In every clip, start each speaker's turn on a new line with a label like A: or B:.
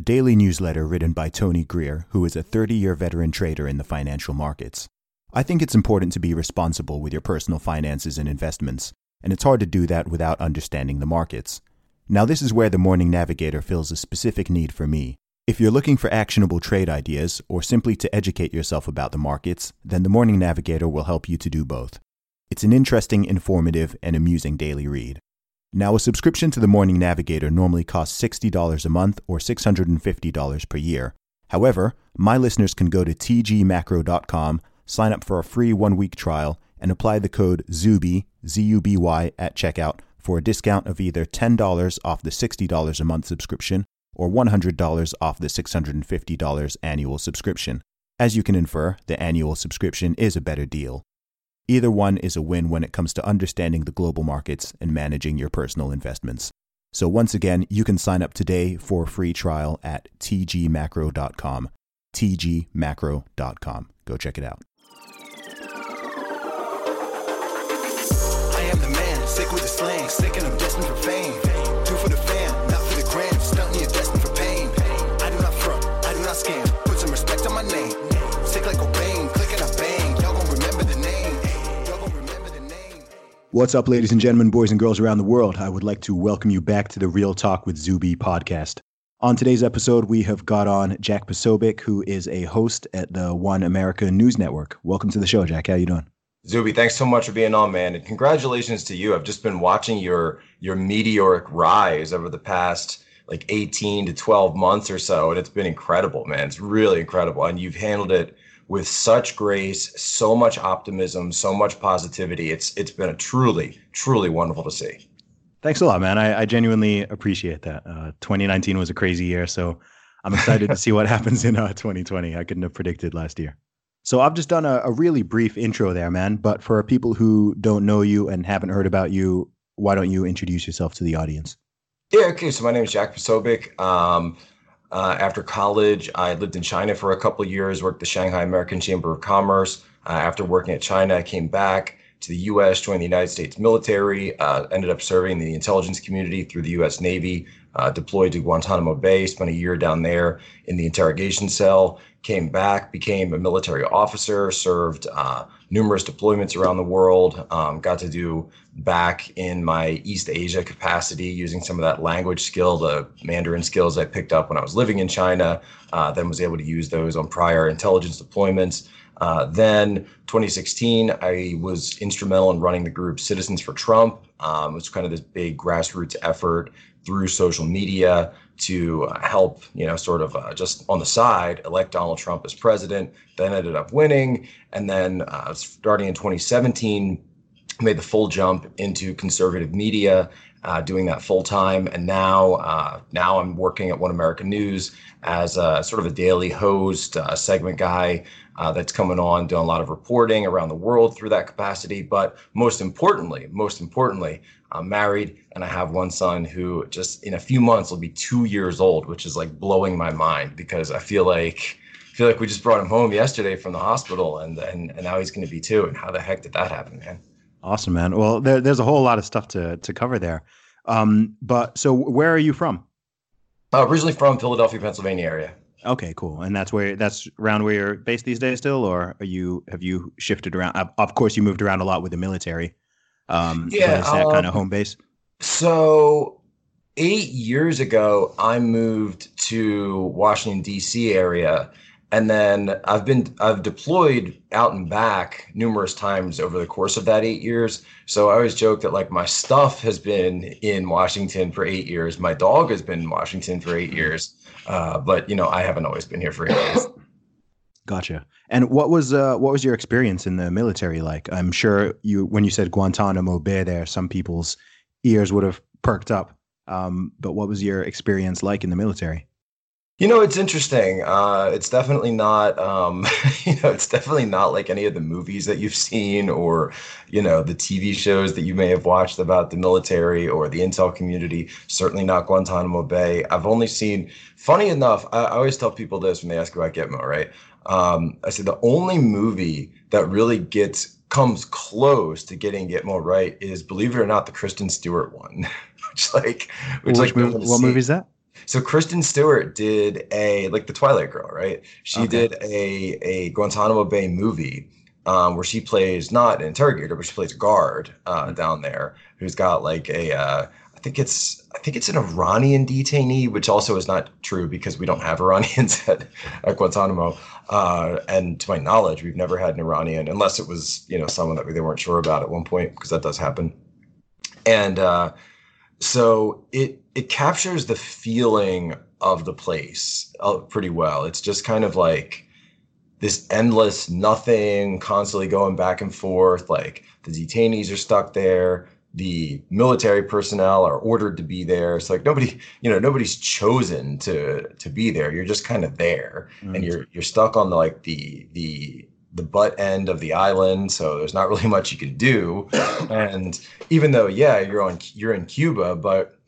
A: a daily newsletter written by Tony Greer, who is a 30 year veteran trader in the financial markets. I think it's important to be responsible with your personal finances and investments, and it's hard to do that without understanding the markets. Now, this is where The Morning Navigator fills a specific need for me. If you're looking for actionable trade ideas or simply to educate yourself about the markets, then The Morning Navigator will help you to do both. It's an interesting, informative, and amusing daily read. Now, a subscription to the Morning Navigator normally costs $60 a month or $650 per year. However, my listeners can go to tgmacro.com, sign up for a free one week trial, and apply the code ZUBY, Z-U-B-Y, at checkout for a discount of either $10 off the $60 a month subscription or $100 off the $650 annual subscription. As you can infer, the annual subscription is a better deal. Either one is a win when it comes to understanding the global markets and managing your personal investments. So, once again, you can sign up today for a free trial at tgmacro.com. tgmacro.com. Go check it out.
B: I am the man, sick with the slang, sick and I'm destined for fame.
A: What's up, ladies and gentlemen, boys and girls around the world? I would like to welcome you back to the Real Talk with Zuby podcast. On today's episode, we have got on Jack Posobiec, who is a host at the One America News Network. Welcome to the show, Jack. How you doing?
C: Zuby, thanks so much for being on, man, and congratulations to you. I've just been watching your your meteoric rise over the past like 18 to 12 months or so, and it's been incredible, man. It's really incredible, and you've handled it with such grace, so much optimism, so much positivity. It's it's been a truly, truly wonderful to see.
A: Thanks a lot, man. I, I genuinely appreciate that. Uh, 2019 was a crazy year, so I'm excited to see what happens in uh, 2020. I couldn't have predicted last year. So I've just done a, a really brief intro there, man. But for people who don't know you and haven't heard about you, why don't you introduce yourself to the audience?
C: Yeah, okay. So my name is Jack Posobiec. Um, uh, after college, I lived in China for a couple years, worked the Shanghai American Chamber of Commerce. Uh, after working at China, I came back to the U.S., joined the United States military, uh, ended up serving in the intelligence community through the U.S. Navy, uh, deployed to Guantanamo Bay, spent a year down there in the interrogation cell, came back, became a military officer, served uh, numerous deployments around the world, um, got to do back in my East Asia capacity using some of that language skill, the Mandarin skills I picked up when I was living in China, uh, then was able to use those on prior intelligence deployments. Uh, then 2016, I was instrumental in running the group Citizens for Trump. Um, it was kind of this big grassroots effort through social media to uh, help, you know, sort of uh, just on the side, elect Donald Trump as president. Then ended up winning, and then uh, starting in 2017, made the full jump into conservative media, uh, doing that full time, and now uh, now I'm working at One American News as a, sort of a daily host, uh, segment guy. That's coming on, doing a lot of reporting around the world through that capacity. But most importantly, most importantly, I'm married and I have one son who just in a few months will be two years old, which is like blowing my mind because I feel like I feel like we just brought him home yesterday from the hospital and and, and now he's going to be two. And how the heck did that happen, man?
A: Awesome, man. Well, there, there's a whole lot of stuff to to cover there. Um, but so where are you from?
C: Uh, originally from Philadelphia, Pennsylvania area.
A: Okay, cool. And that's where that's around where you're based these days still, or are you have you shifted around? Of course, you moved around a lot with the military. Um,
C: Yeah,
A: is that
C: um,
A: kind of home base?
C: So eight years ago, I moved to Washington D.C. area, and then I've been I've deployed out and back numerous times over the course of that eight years. So I always joke that like my stuff has been in Washington for eight years. My dog has been in Washington for eight years, uh, but you know I haven't always been here for eight years.
A: Gotcha. And what was uh, what was your experience in the military like? I'm sure you when you said Guantanamo Bay, there some people's ears would have perked up. Um, but what was your experience like in the military?
C: You know, it's interesting. Uh, it's definitely not, um, you know, it's definitely not like any of the movies that you've seen or, you know, the TV shows that you may have watched about the military or the intel community. Certainly not Guantanamo Bay. I've only seen, funny enough, I, I always tell people this when they ask about Gitmo, right? Um, I said the only movie that really gets comes close to getting Gitmo right is, believe it or not, the Kristen Stewart one, which like, which,
A: which
C: like,
A: movie, what movie is that?
C: So Kristen Stewart did a like the Twilight Girl, right? She
A: Okay.
C: did a a Guantanamo Bay movie um, where she plays not an interrogator, but she plays a guard uh, down there who's got like a uh, I think it's I think it's an Iranian detainee, which also is not true because we don't have Iranians at, at Guantanamo. Uh, and to my knowledge, we've never had an Iranian unless it was you know someone that they weren't sure about at one point because that does happen. And uh, so it it captures the feeling of the place uh, pretty well. It's just kind of like this endless nothing, constantly going back and forth. Like the detainees are stuck there. The military personnel are ordered to be there. It's like nobody, you know, nobody's chosen to to be there. You're just kind of there, and you're you're stuck on the like the the the butt end of the island. So there's not really much you can do. And even though, yeah, you're on you're in Cuba, but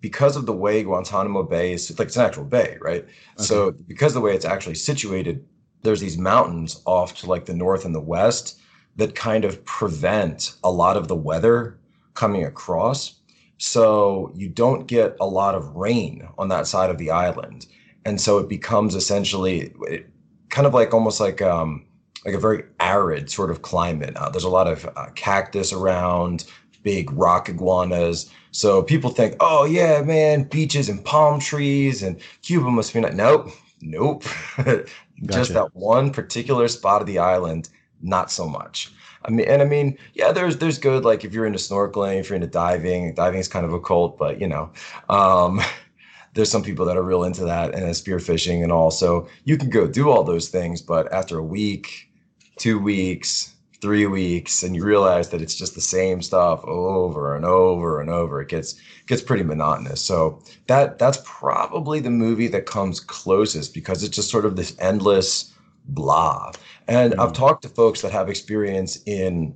C: because of the way Guantanamo Bay is like it's an actual bay, right? So because of the way it's actually situated, there's these mountains off to like the north and the west that kind of prevent a lot of the weather coming across. So you don't get a lot of rain on that side of the island. And so it becomes essentially it, kind of like almost like um like a very arid sort of climate. Uh, there's a lot of uh, cactus around, big rock iguanas. So people think, oh yeah, man, beaches and palm trees and Cuba must be not. Nope, nope. Just that one particular spot of the island, not so much. I mean, and I mean, yeah, there's there's good. Like if you're into snorkeling, if you're into diving, diving is kind of a cult, but you know, um, there's some people that are real into that and spearfishing and all. So you can go do all those things, but after a week, two weeks, three weeks, and you realize that it's just the same stuff over and over and over, it gets gets pretty monotonous. So that that's probably the movie that comes closest because it's just sort of this endless blah. And I've talked to folks that have experience in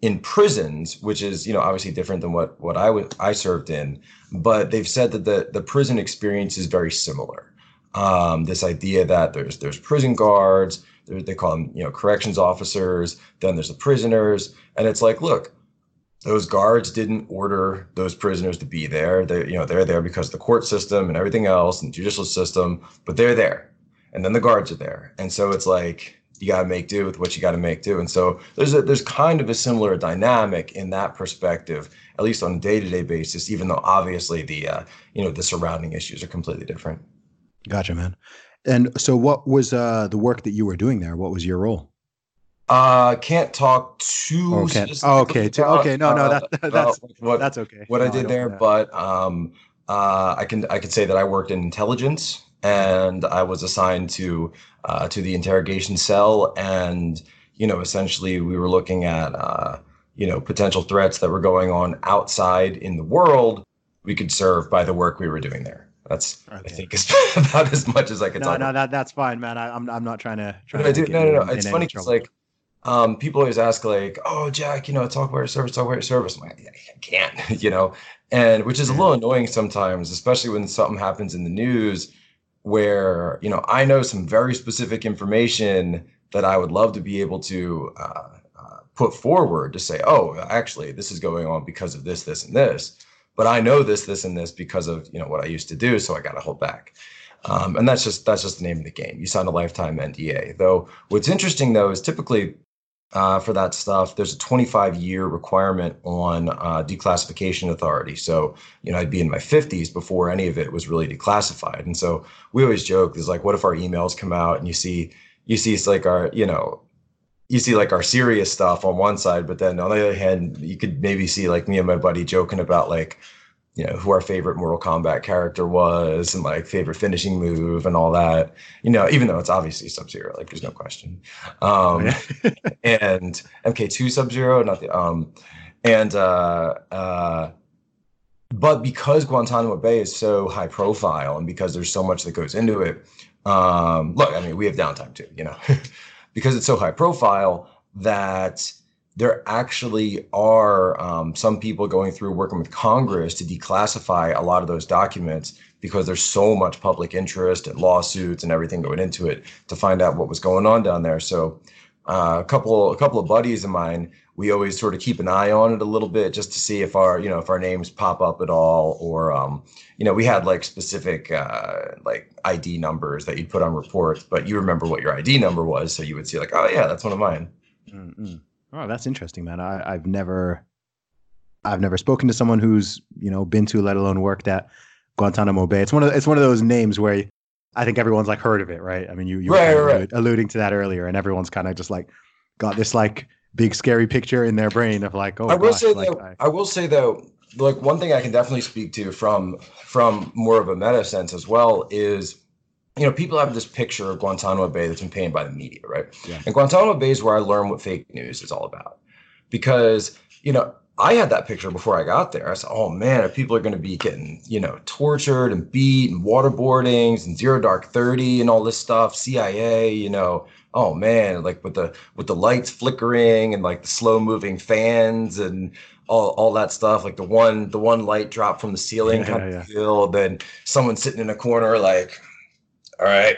C: in prisons, which is you know obviously different than what what I was I served in, but they've said that the the prison experience is very similar. Um, this idea that there's there's prison guards, they call them you know corrections officers, then there's the prisoners, and it's like look, those guards didn't order those prisoners to be there. They you know they're there because the court system and everything else and judicial system, but they're there, and then the guards are there, and so it's like you got to make do with what you got to make do. And so there's a, there's kind of a similar dynamic in that perspective, at least on a day to day basis, even though obviously the uh, you know the surrounding issues are completely different.
A: Gotcha, man. And so, what was uh, the work that you were doing there? What was your role?
C: Uh, can't talk too.
A: Okay.
C: specifically
A: Oh, okay.
C: About,
A: okay. No, no, that, that's
C: what
A: that's okay.
C: what I did
A: don't
C: there, but um, uh, I can I can say that I worked in intelligence, and I was assigned to uh, to the interrogation cell, and you know, essentially, we were looking at uh, you know potential threats that were going on outside in the world. We could serve by the work we were doing there. That's I think is about as much as I can.
A: no,
C: talk.
A: no, that that's fine, man. I, I'm I'm not trying to. Trying
C: I
A: to
C: do.
A: get
C: No, no, no.
A: in-
C: It's funny because like, um, people always ask like, "Oh, Jack, you know, talk about your service, talk about your service." I'm like, I can't, you know, and which is a little annoying sometimes, especially when something happens in the news where you know I know some very specific information that I would love to be able to uh, uh, put forward to say, "Oh, actually, this is going on because of this, this, and this." But I know this, this, and this because of you know what I used to do, so I got to hold back. Um, and that's just that's just the name of the game. You sign a lifetime NDA. Though what's interesting though is typically uh, for that stuff. There's a 25 year requirement on uh, declassification authority. So, you know, I'd be in my 50s before any of it was really declassified. And so we always joke is like, what if our emails come out and you see, you see it's like our, you know, you see like our serious stuff on one side, but then on the other hand, you could maybe see like me and my buddy joking about like, you know who our favorite Mortal Kombat character was and like favorite finishing move and all that. You know, even though it's obviously Sub Zero, like there's no question. Um, and MK2 Sub Zero, not the um, and uh, uh, but because Guantanamo Bay is so high profile and because there's so much that goes into it, um, look, I mean, we have downtime too, you know, because it's so high profile that there actually are um, some people going through working with Congress to declassify a lot of those documents because there's so much public interest and lawsuits and everything going into it to find out what was going on down there. So uh, a couple a couple of buddies of mine, we always sort of keep an eye on it a little bit just to see if our you know if our names pop up at all or um, you know we had like specific uh, like ID numbers that you'd put on reports, but you remember what your ID number was, so you would see like oh yeah that's one of mine.
A: Mm-hmm. Oh, that's interesting, man. I, I've never, I've never spoken to someone who's you know been to, let alone worked at Guantanamo Bay. It's one of it's one of those names where I think everyone's like heard of it, right? I mean, you you
C: right,
A: were
C: right.
A: alluding to that earlier, and everyone's kind of just like got this like big scary picture in their brain of like, oh,
C: I will
A: gosh,
C: say
A: like,
C: though,
A: I,
C: I will say though, like one thing I can definitely speak to from from more of a meta sense as well is you know, people have this picture of Guantanamo Bay that's been painted by the media, right?
A: Yeah.
C: And Guantanamo Bay is where I learned what fake news is all about. Because, you know, I had that picture before I got there. I said, oh man, if people are going to be getting, you know, tortured and beat and waterboardings and zero dark 30 and all this stuff, CIA, you know, oh man, like with the with the lights flickering and like the slow moving fans and all, all that stuff, like the one the one light drop from the ceiling
A: Yeah,
C: kind of
A: yeah.
C: feel, then someone sitting in a corner like, all right,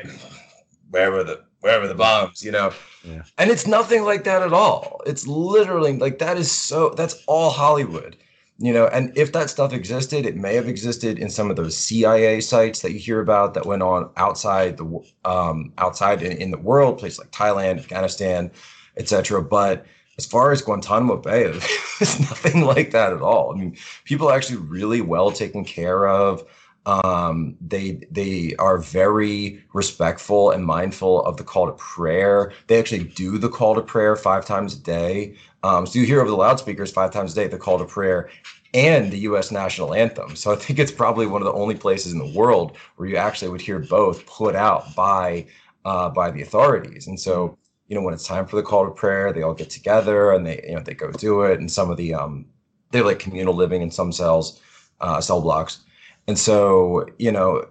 C: wherever the wherever the bombs, you know.
A: Yeah.
C: And it's nothing like that at all. It's literally like that is so that's all Hollywood. You know, and if that stuff existed, it may have existed in some of those CIA sites that you hear about that went on outside the um, outside in, in the world, places like Thailand, Afghanistan, etc. But as far as Guantanamo Bay, it's nothing like that at all. I mean, people are actually really well taken care of. Um, they they are very respectful and mindful of the call to prayer. They actually do the call to prayer five times a day. Um, so you hear over the loudspeakers five times a day the call to prayer and the U.S. national anthem. So I think it's probably one of the only places in the world where you actually would hear both put out by uh, by the authorities. And so you know when it's time for the call to prayer, they all get together and they you know they go do it. And some of the um, they like communal living in some cells, uh, cell blocks. And so, you know,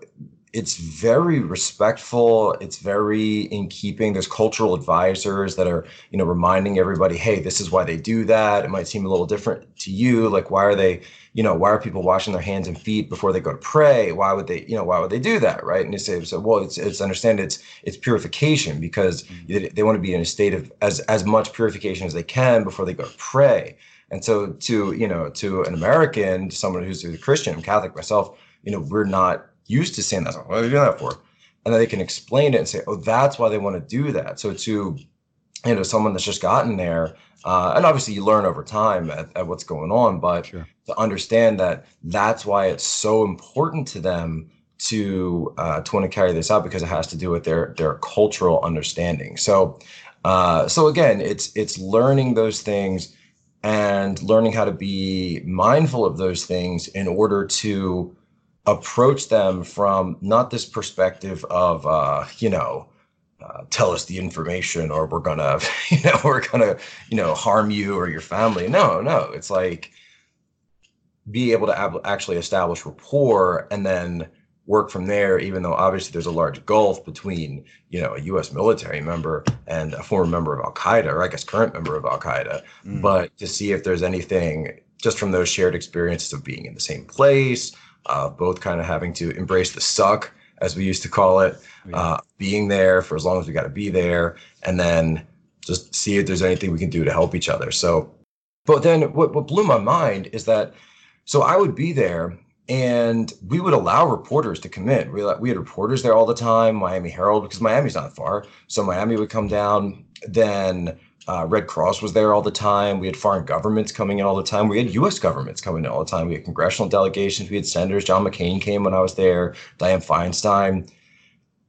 C: it's very respectful. It's very in keeping. There's cultural advisors that are, you know, reminding everybody, hey, this is why they do that. It might seem a little different to you. Like, why are they, you know, why are people washing their hands and feet before they go to pray? Why would they, you know, why would they do that, right? And you say, so well, it's it's understand it's it's purification because mm-hmm. they, they want to be in a state of as as much purification as they can before they go to pray. And so, to you know, to an American, to someone who's a Christian, I'm Catholic myself you know, we're not used to saying that. So what are you doing that for? And then they can explain it and say, oh, that's why they want to do that. So to, you know, someone that's just gotten there, uh, and obviously you learn over time at, at what's going on, but
A: Sure.
C: to understand that that's why it's so important to them to uh, to want to carry this out because it has to do with their their cultural understanding. So, uh, so again, it's it's learning those things and learning how to be mindful of those things in order to approach them from not this perspective of uh, you know uh, tell us the information or we're gonna you know we're gonna you know harm you or your family. No no. It's like be able to ab- actually establish rapport and then work from there even though obviously there's a large gulf between you know a US military member and a former member of al-Qaeda or I guess current member of al-Qaeda.
A: Mm.
C: but to see if there's anything just from those shared experiences of being in the same place uh, both kind of having to embrace the suck as we used to call it uh, being there for as long as we got to be there and then just see if there's anything we can do to help each other so but then what, what blew my mind is that so i would be there and we would allow reporters to come in. We, we had reporters there all the time, Miami Herald, because Miami's not far. So Miami would come down. Then uh, Red Cross was there all the time. We had foreign governments coming in all the time. We had U.S. governments coming in all the time. We had congressional delegations. We had senators. John McCain came when I was there. Dianne Feinstein.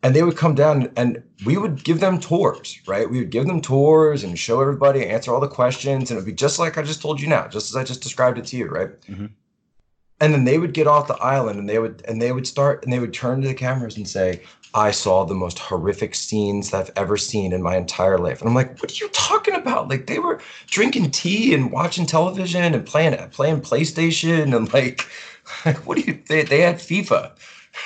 C: And they would come down and we would give them tours, right? We would give them tours and show everybody, answer all the questions. And it would be just like I just told you now, just as I just described it to you, right? Mm-hmm and then they would get off the island and they would and they would start and they would turn to the cameras and say i saw the most horrific scenes i've ever seen in my entire life. And i'm like what are you talking about? Like they were drinking tea and watching television and playing playing playstation and like what do you they, they had fifa.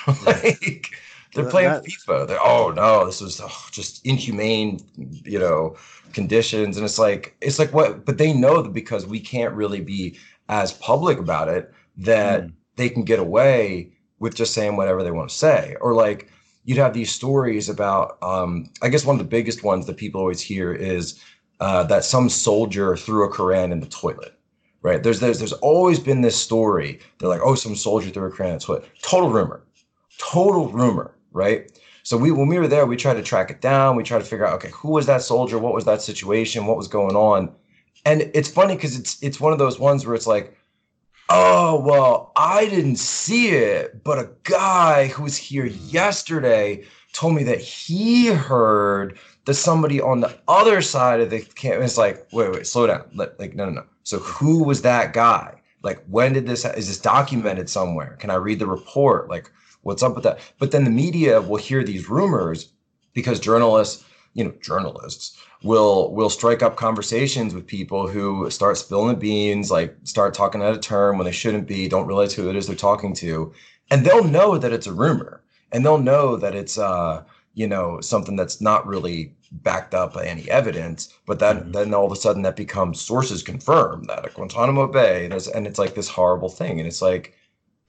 C: Like they're playing that, fifa. They're oh no this was oh, just inhumane you know conditions. And it's like it's like what but they know that because we can't really be as public about it that mm. they can get away with just saying whatever they want to say. Or like you'd have these stories about um, i guess one of the biggest ones that people always hear is uh, that some soldier threw a quran in the toilet right? There's, there's there's always been this story they're like oh some soldier threw a quran in the toilet. Total rumor. Total rumor right? So we when we were there we tried to track it down. We tried to figure out okay who was that soldier? What was that situation? What was going on? And it's funny because it's it's one of those ones where it's like Oh, well, I didn't see it, but a guy who was here yesterday told me that he heard that somebody on the other side of the camp is like, wait, wait, slow down. Like, no, no, no. So who was that guy? Like, when did this, is this documented somewhere? Can I read the report? Like, what's up with that? But then the media will hear these rumors because journalists, you know, journalists will will strike up conversations with people who start spilling the beans, like start talking out of term when they shouldn't be, don't realize who it is they're talking to, and they'll know that it's a rumor, and they'll know that it's uh you know something that's not really backed up by any evidence, but that mm-hmm. then all of a sudden that becomes sources confirm that at Guantanamo Bay, and it's, and it's like this horrible thing, and it's like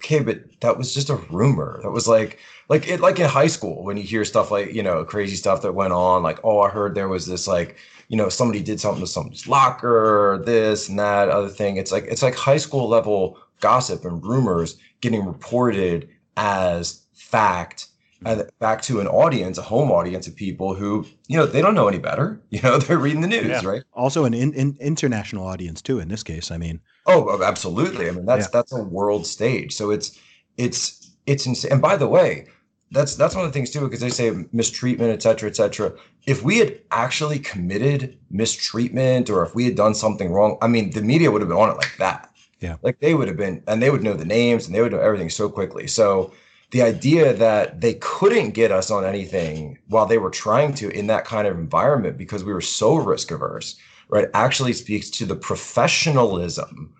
C: okay, but that was just a rumor. That was like like it like in high school when you hear stuff like, you know, crazy stuff that went on, like, oh, I heard there was this like, you know, somebody did something to somebody's locker, this and that other thing. It's like it's like high school level gossip and rumors getting reported as fact and back to an audience, a home audience of people who, you know, they don't know any better. You know, they're reading the news, yeah. right?
A: Also, an in, in, international audience too. In this case, I mean,
C: oh, oh absolutely. I mean, that's yeah. that's a world stage. So it's it's it's insane. And by the way, that's that's one of the things too, because they say mistreatment, et cetera, et cetera. If we had actually committed mistreatment, or if we had done something wrong, I mean, the media would have been on it like that.
A: Yeah,
C: like they would have been, and they would know the names, and they would know everything so quickly. So the idea that they couldn't get us on anything while they were trying to in that kind of environment because we were so risk averse, right, actually speaks to the professionalism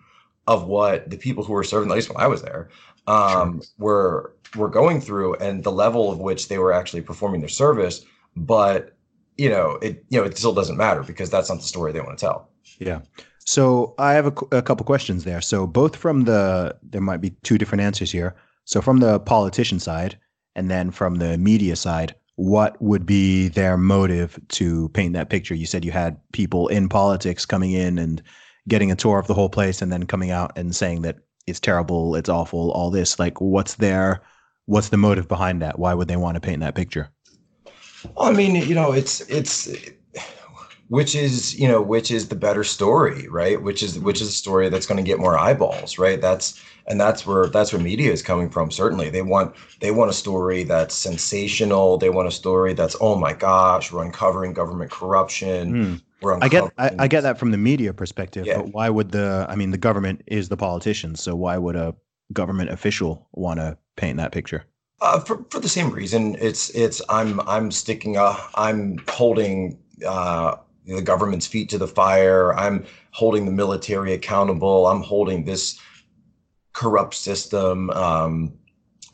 C: of what the people who were serving, at least when I was there, um, sure. were were going through and the level of which they were actually performing their service. But you know, it you know it still doesn't matter because that's not the story they want to tell.
A: Yeah. So I have a, a couple questions there. So both from the there might be two different answers here. So from the politician side and then from the media side, what would be their motive to paint that picture? You said you had people in politics coming in and getting a tour of the whole place and then coming out and saying that it's terrible, it's awful, all this. Like what's their what's the motive behind that? Why would they want to paint that picture?
C: I mean, you know, it's it's which is you know which is the better story right? Which is which is a story that's going to get more eyeballs right? That's and that's where that's where media is coming from certainly. They want they want a story that's sensational. They want a story that's oh my gosh we're uncovering government corruption. Mm.
A: we're i get I, I, get that from the media perspective yeah. but why would the i mean the government is the politicians so why would a government official want to paint that picture?
C: Uh, for, for the same reason it's it's i'm i'm sticking a i'm holding uh, the government's feet to the fire. I'm holding the military accountable. I'm holding this corrupt system um,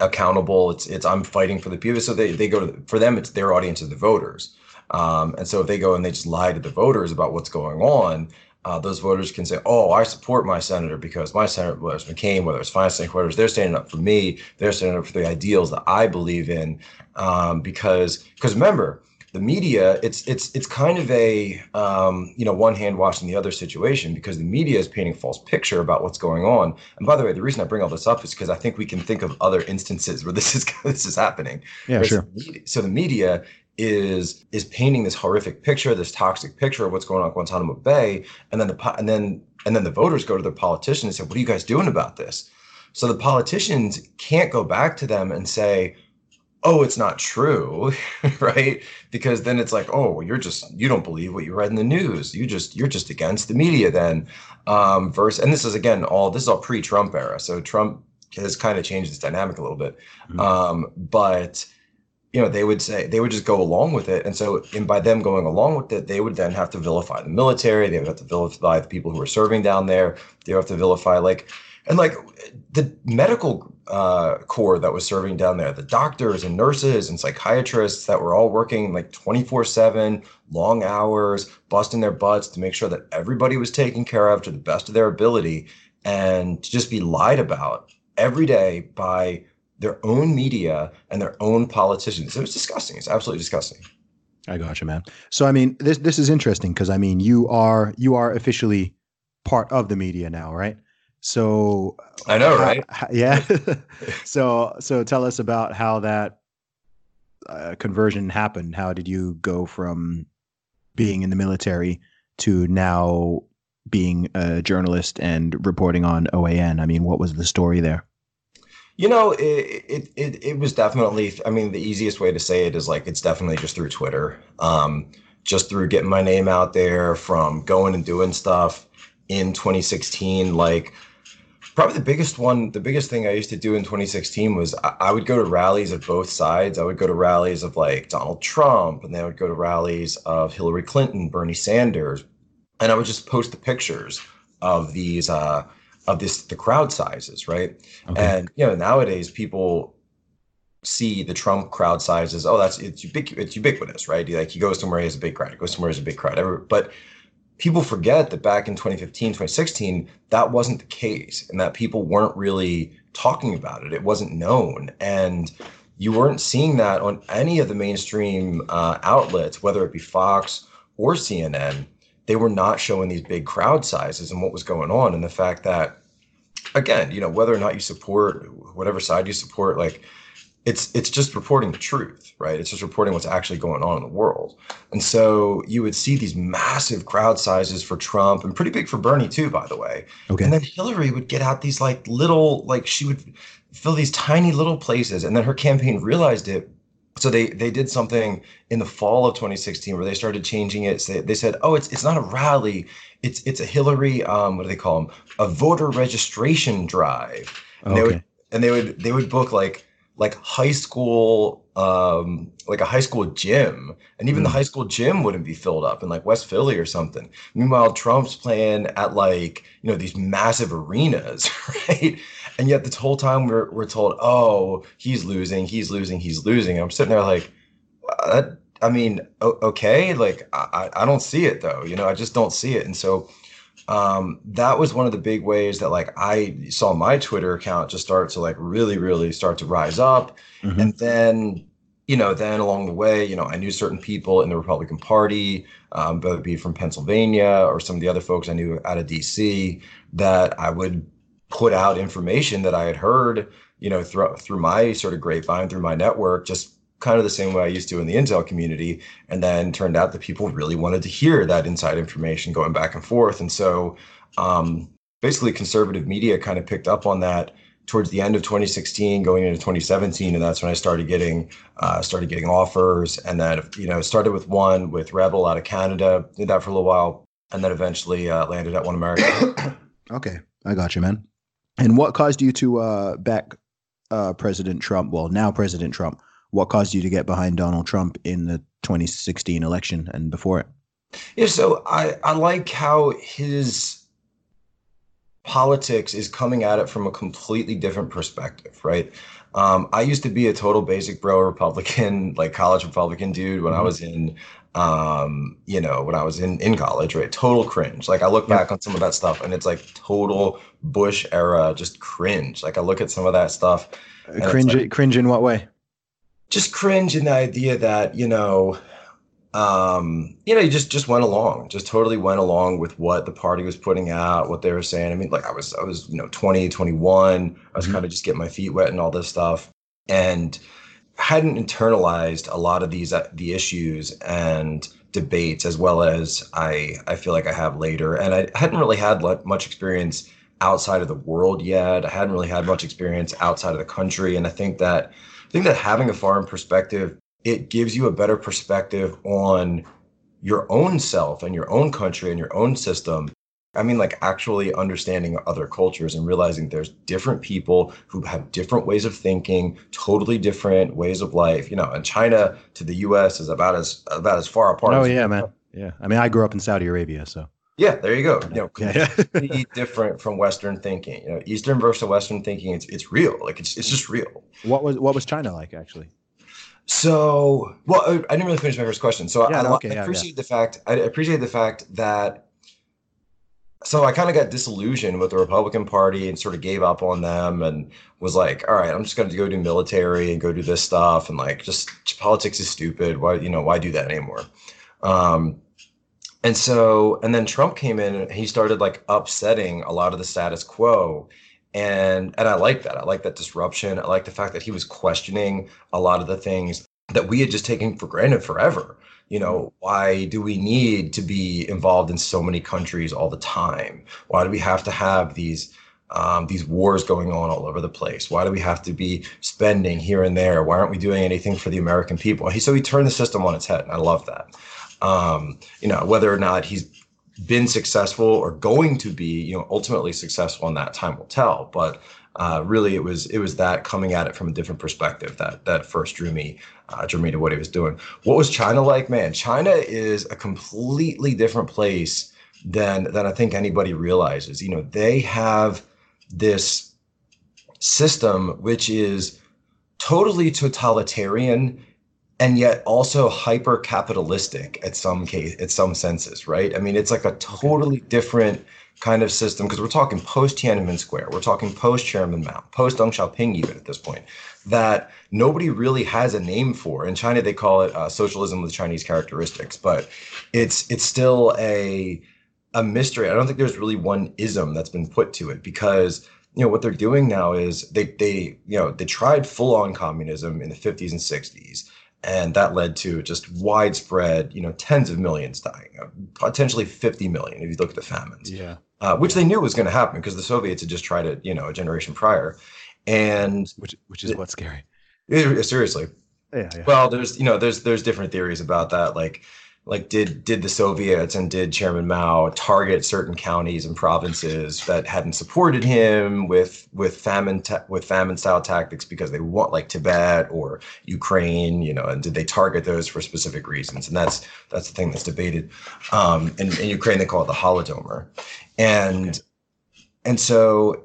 C: accountable. It's it's I'm fighting for the people. So they they go to for them it's their audience of the voters. Um, and so if they go and they just lie to the voters about what's going on, uh, those voters can say, "Oh, I support my senator because my senator, whether it's McCain, whether it's Feinstein, whether it's they're standing up for me, they're standing up for the ideals that I believe in." Um, because because remember, the media, it's it's it's kind of a um, you know one hand washing the other situation because the media is painting a false picture about what's going on. And by the way, the reason I bring all this up is because I think we can think of other instances where this is this is happening.
A: Yeah, sure.
C: So the media is is painting this horrific picture, this toxic picture of what's going on at Guantanamo Bay, and then the and then and then the voters go to their politicians and say, "What are you guys doing about this?" So the politicians can't go back to them and say, "Oh, it's not true," right? Because then it's like, "Oh, you're just you don't believe what you read in the news. You just you're just against the media." Then, um, verse and this is again all this is all pre-Trump era, so Trump has kind of changed this dynamic a little bit, mm-hmm. um, but you know they would say they would just go along with it and so and by them going along with it they would then have to vilify the military they would have to vilify the people who are serving down there they would have to vilify like and like the medical uh, corps that was serving down there the doctors and nurses and psychiatrists that were all working like 24 7 long hours busting their butts to make sure that everybody was taken care of to the best of their ability and to just be lied about every day by their own media and their own politicians. It was disgusting. It's absolutely disgusting.
A: I got you, man. So I mean, this this is interesting because I mean, you are you are officially part of the media now, right? So
C: I know, how, right?
A: How, yeah. so so tell us about how that uh, conversion happened. How did you go from being in the military to now being a journalist and reporting on OAN? I mean, what was the story there?
C: You know, it, it, it it was definitely. I mean, the easiest way to say it is like it's definitely just through Twitter, um, just through getting my name out there, from going and doing stuff in 2016. Like, probably the biggest one, the biggest thing I used to do in 2016 was I, I would go to rallies of both sides. I would go to rallies of like Donald Trump, and then I would go to rallies of Hillary Clinton, Bernie Sanders, and I would just post the pictures of these. Uh, of this the crowd sizes, right? Okay. And you know, nowadays people see the Trump crowd sizes. Oh, that's it's ubiqu- it's ubiquitous, right? Like he goes somewhere, he has a big crowd. He goes somewhere, he has a big crowd. But people forget that back in 2015, 2016, that wasn't the case, and that people weren't really talking about it. It wasn't known, and you weren't seeing that on any of the mainstream uh, outlets, whether it be Fox or CNN they were not showing these big crowd sizes and what was going on. And the fact that again you know whether or not you support whatever side you support like it's it's just reporting the truth right it's just reporting what's actually going on in the world and so you would see these massive crowd sizes for trump and pretty big for bernie too by the way okay. and then hillary would get out these like little like she would fill these tiny little places and then her campaign realized it so they they did something in the fall of 2016 where they started changing it. So they, they said, "Oh, it's it's not a rally. It's it's a Hillary um what do they call them? A voter registration drive." And okay. they would and they would they would book like like high school um like a high school gym and even mm. the high school gym wouldn't be filled up in like West Philly or something. Meanwhile, Trump's playing at like, you know, these massive arenas, right? And yet this whole time we're we're told, oh, he's losing, he's losing, he's losing. And I'm sitting there like, that, I mean, okay, like I, I don't see it though. You know, I just don't see it. And so um, that was one of the big ways that like I saw my Twitter account just start to like really, really start to rise up. Mm-hmm. And then, you know, then along the way, you know, I knew certain people in the Republican Party, um, whether it be from Pennsylvania or some of the other folks I knew out of DC, that I would put out information that I had heard, you know, through through my sort of grapevine, through my network, just kind of the same way I used to in the Intel community. And then turned out that people really wanted to hear that inside information going back and forth. And so um, basically conservative media kind of picked up on that towards the end of 2016 going into 2017 and that's when i started getting uh, started getting offers and then you know started with one with rebel out of canada did that for a little while and then eventually uh, landed at one america
A: okay i got you man and what caused you to uh, back uh, President Trump? Well, now President Trump. What caused you to get behind Donald Trump in the 2016 election and before it?
C: Yeah, so I, I like how his politics is coming at it from a completely different perspective, right? Um, I used to be a total basic bro Republican, like college Republican dude when mm-hmm. I was in um, you know, when I was in, in college, right? Total cringe. Like I look back on some of that stuff and it's like total Bush era, just cringe. Like I look at some of that stuff.
A: Cringe, like, cringe in what way?
C: Just cringe in the idea that, you know, um, you know, you just just went along, just totally went along with what the party was putting out, what they were saying. I mean, like I was I was, you know, 20, 21. I was mm-hmm. kind of just getting my feet wet and all this stuff. And hadn't internalized a lot of these uh, the issues and debates as well as I I feel like I have later. And I hadn't really had much experience outside of the world yet. I hadn't really had much experience outside of the country. And I think that think that having a foreign perspective it gives you a better perspective on your own self and your own country and your own system. I mean, like actually understanding other cultures and realizing there's different people who have different ways of thinking, totally different ways of life. You know, and China to the U.S. is about as about as far apart.
A: Oh yeah, man. Yeah, I mean, I grew up in Saudi Arabia, so.
C: Yeah, there you go. You know, completely different from Western thinking. You know, Eastern versus Western thinking. It's it's real. Like it's it's just real.
A: What was what was China like actually?
C: So, well, I didn't really finish my first question. So, yeah, I, okay, I, appreciate yeah. the fact. I appreciate the fact that. So I kind of got disillusioned with the Republican Party and sort of gave up on them and was like, all right, I'm just going to go do military and go do this stuff and like just politics is stupid. Why you know why do that anymore? Um, and so and then Trump came in and he started like upsetting a lot of the status quo and and I like that. I like that disruption. I like the fact that he was questioning a lot of the things that we had just taken for granted forever. You know, why do we need to be involved in so many countries all the time? Why do we have to have these um, these wars going on all over the place? Why do we have to be spending here and there? Why aren't we doing anything for the American people? He so he turned the system on its head, and I love that. Um, you know, whether or not he's been successful or going to be, you know, ultimately successful in that time will tell. But uh, really, it was it was that coming at it from a different perspective that that first drew me uh, drew me to what he was doing. What was China like? Man, China is a completely different place than than I think anybody realizes. You know, they have this system which is totally totalitarian and yet also hyper capitalistic at some case at some senses right? I mean it's like a totally different kind of system because we're talking post tiananmen square we're talking post chairman mao post deng xiaoping even at this point that nobody really has a name for. In china they call it uh, socialism with chinese characteristics but it's it's still a a mystery. I don't think there's really one ism that's been put to it because you know what they're doing now is they they you know they tried full on communism in the 50s and 60s and that led to just widespread, you know, tens of millions dying, uh, potentially 50 million if you look at the famines.
A: Yeah.
C: Uh, which they knew was going to happen because the Soviets had just tried it, you know, a generation prior, and
A: which which is what's scary.
C: It, seriously.
A: Yeah, yeah.
C: Well, there's you know there's there's different theories about that. Like like did did the Soviets and did Chairman Mao target certain counties and provinces that hadn't supported him with with famine ta- with famine style tactics because they want like Tibet or Ukraine, you know, and did they target those for specific reasons? And that's that's the thing that's debated. Um, in, in Ukraine, they call it the Holodomor, and okay. and so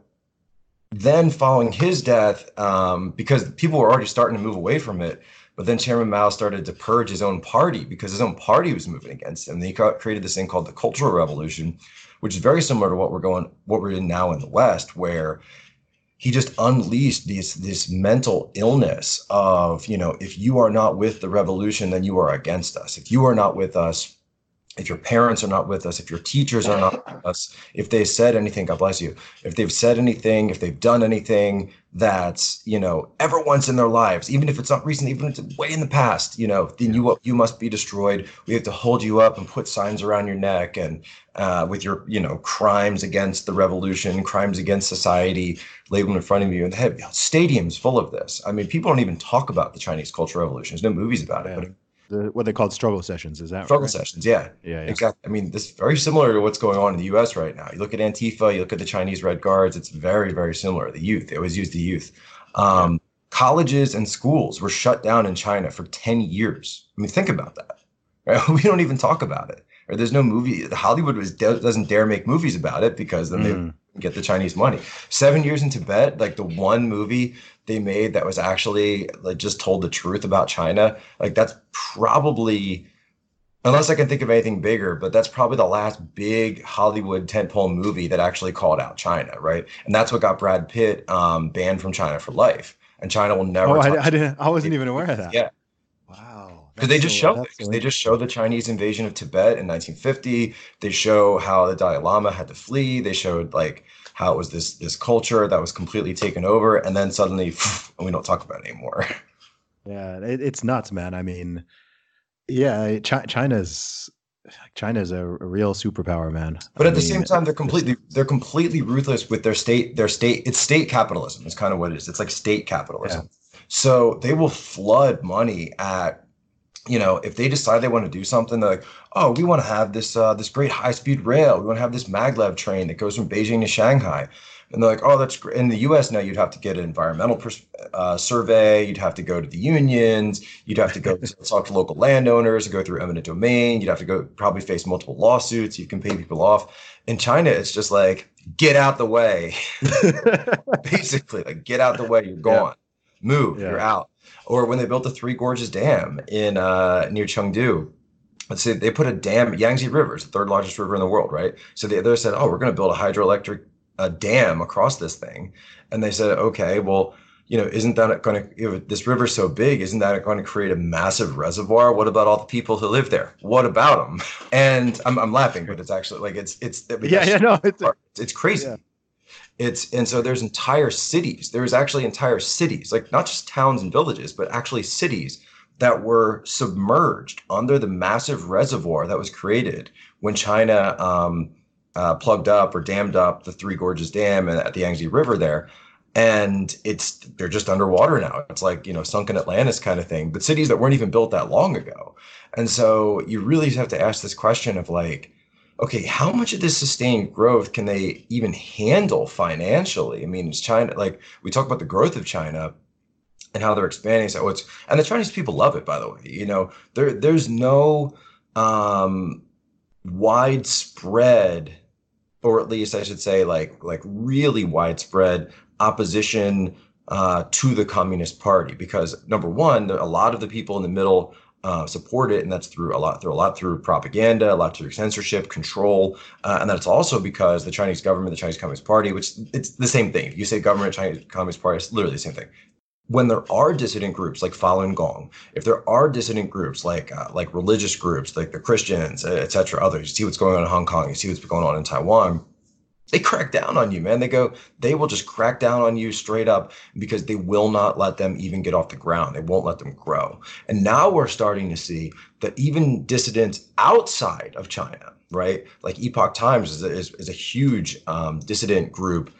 C: then following his death, um, because people were already starting to move away from it but then Chairman Mao started to purge his own party because his own party was moving against him. And he created this thing called the Cultural Revolution, which is very similar to what we're going, what we're in now in the West, where he just unleashed this this mental illness of you know if you are not with the revolution then you are against us if you are not with us if your parents are not with us, if your teachers are not with us, if they said anything, God bless you, if they've said anything, if they've done anything that's, you know, ever once in their lives, even if it's not recent, even if it's way in the past, you know, then you you must be destroyed. We have to hold you up and put signs around your neck and uh, with your, you know, crimes against the revolution, crimes against society labeled in front of you. And they have stadiums full of this. I mean, people don't even talk about the Chinese Cultural Revolution. There's no movies about it, but
A: the what they called struggle sessions. Is that
C: struggle
A: right?
C: sessions? Yeah.
A: yeah, yeah,
C: exactly. I mean, this is very similar to what's going on in the U.S. right now. You look at Antifa, you look at the Chinese Red Guards. It's very, very similar. The youth, they always use the youth. Um, yeah. Colleges and schools were shut down in China for ten years. I mean, think about that. Right? We don't even talk about it. Or there's no movie. Hollywood was, doesn't dare make movies about it because then mm. they get the Chinese money. Seven years in Tibet, like the one movie they made that was actually like just told the truth about China, like that's probably unless I can think of anything bigger, but that's probably the last big Hollywood tentpole movie that actually called out China, right? And that's what got Brad Pitt um, banned from China for life. And China will never.
A: Oh, I, I, didn't. I wasn't even aware of that.
C: Yeah.
A: Wow.
C: Because they just show so they just show the Chinese invasion of Tibet in 1950. They show how the Dalai Lama had to flee. They showed like how it was this this culture that was completely taken over, and then suddenly we don't talk about it anymore.
A: Yeah, it, it's nuts, man. I mean, yeah, China's China's a, a real superpower, man.
C: But I at mean, the same time, they're completely they're completely ruthless with their state. Their state it's state capitalism. It's kind of what it is. It's like state capitalism. Yeah. So they will flood money at you know, if they decide they want to do something, they're like, oh, we want to have this uh, this great high speed rail. We want to have this maglev train that goes from Beijing to Shanghai. And they're like, oh, that's great. In the U.S. now, you'd have to get an environmental pers- uh, survey. You'd have to go to the unions. You'd have to go talk to local landowners. and Go through eminent domain. You'd have to go probably face multiple lawsuits. You can pay people off. In China, it's just like get out the way. Basically, like get out the way. You're gone. Yeah. Move. Yeah. You're out. Or when they built the Three Gorges Dam in uh, near Chengdu, let's say they put a dam yangtze river is the third largest river in the world right? So they, they said oh we're going to build a hydroelectric a dam across this thing. And they said okay well you know isn't that going to this river's so big isn't that going to create a massive reservoir? What about all the people who live there? What about them and i'm, I'm laughing but it's actually like it's it's
A: yeah yeah no
C: it's, it's crazy. Yeah. It's and so there's entire cities there's actually entire cities like not just towns and villages but actually cities that were submerged under the massive reservoir that was created when china um, uh, plugged up or dammed up the Three Gorges Dam at the Yangtze River there. And it's they're just underwater now. It's like, you know, sunken Atlantis kind of thing, but cities that weren't even built that long ago. And so you really have to ask this question of like, okay, how much of this sustained growth can they even handle financially? I mean, it's China, like we talk about the growth of China and how they're expanding. So it's, and the Chinese people love it, by the way. You know, there there's no um, widespread or at least I should say, like like really widespread opposition uh, to the Communist Party. Because number one, a lot of the people in the middle uh, support it, and that's through a lot through a lot through propaganda, a lot through censorship, control, uh, and that's also because the Chinese government, the Chinese Communist Party, which it's the same thing. If you say government, Chinese Communist Party, it's literally the same thing when there are dissident groups like Falun Gong, if there are dissident groups like uh, like religious groups like the Christians, et cetera, others, you see what's going on in Hong Kong, you see what's going on in Taiwan, they crack down on you, man. They go, they will just crack down on you straight up because they will not let them even get off the ground. They won't let them grow. And now we're starting to see that even dissidents outside of China, right? Like Epoch Times is a, is, is a huge um, dissident group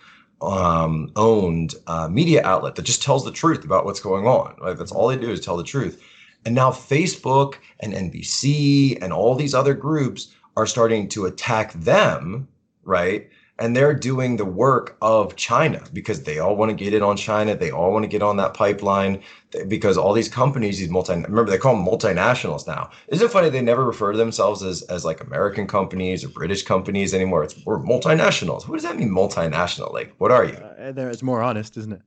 C: um, owned uh, media outlet that just tells the truth about what's going on. Right? That's all they do is tell the truth. And now Facebook and NBC and all these other groups are starting to attack them, right? And they're doing the work of China because they all want to get in on China. They all want to get on that pipeline because all these companies, these multi, remember they call them multinationals now. Isn't it funny they never refer to themselves as, as like American companies or British companies anymore? It's we're multinationals. What does that mean, multinational? Like, what are you?
A: Uh, it's more honest, isn't it?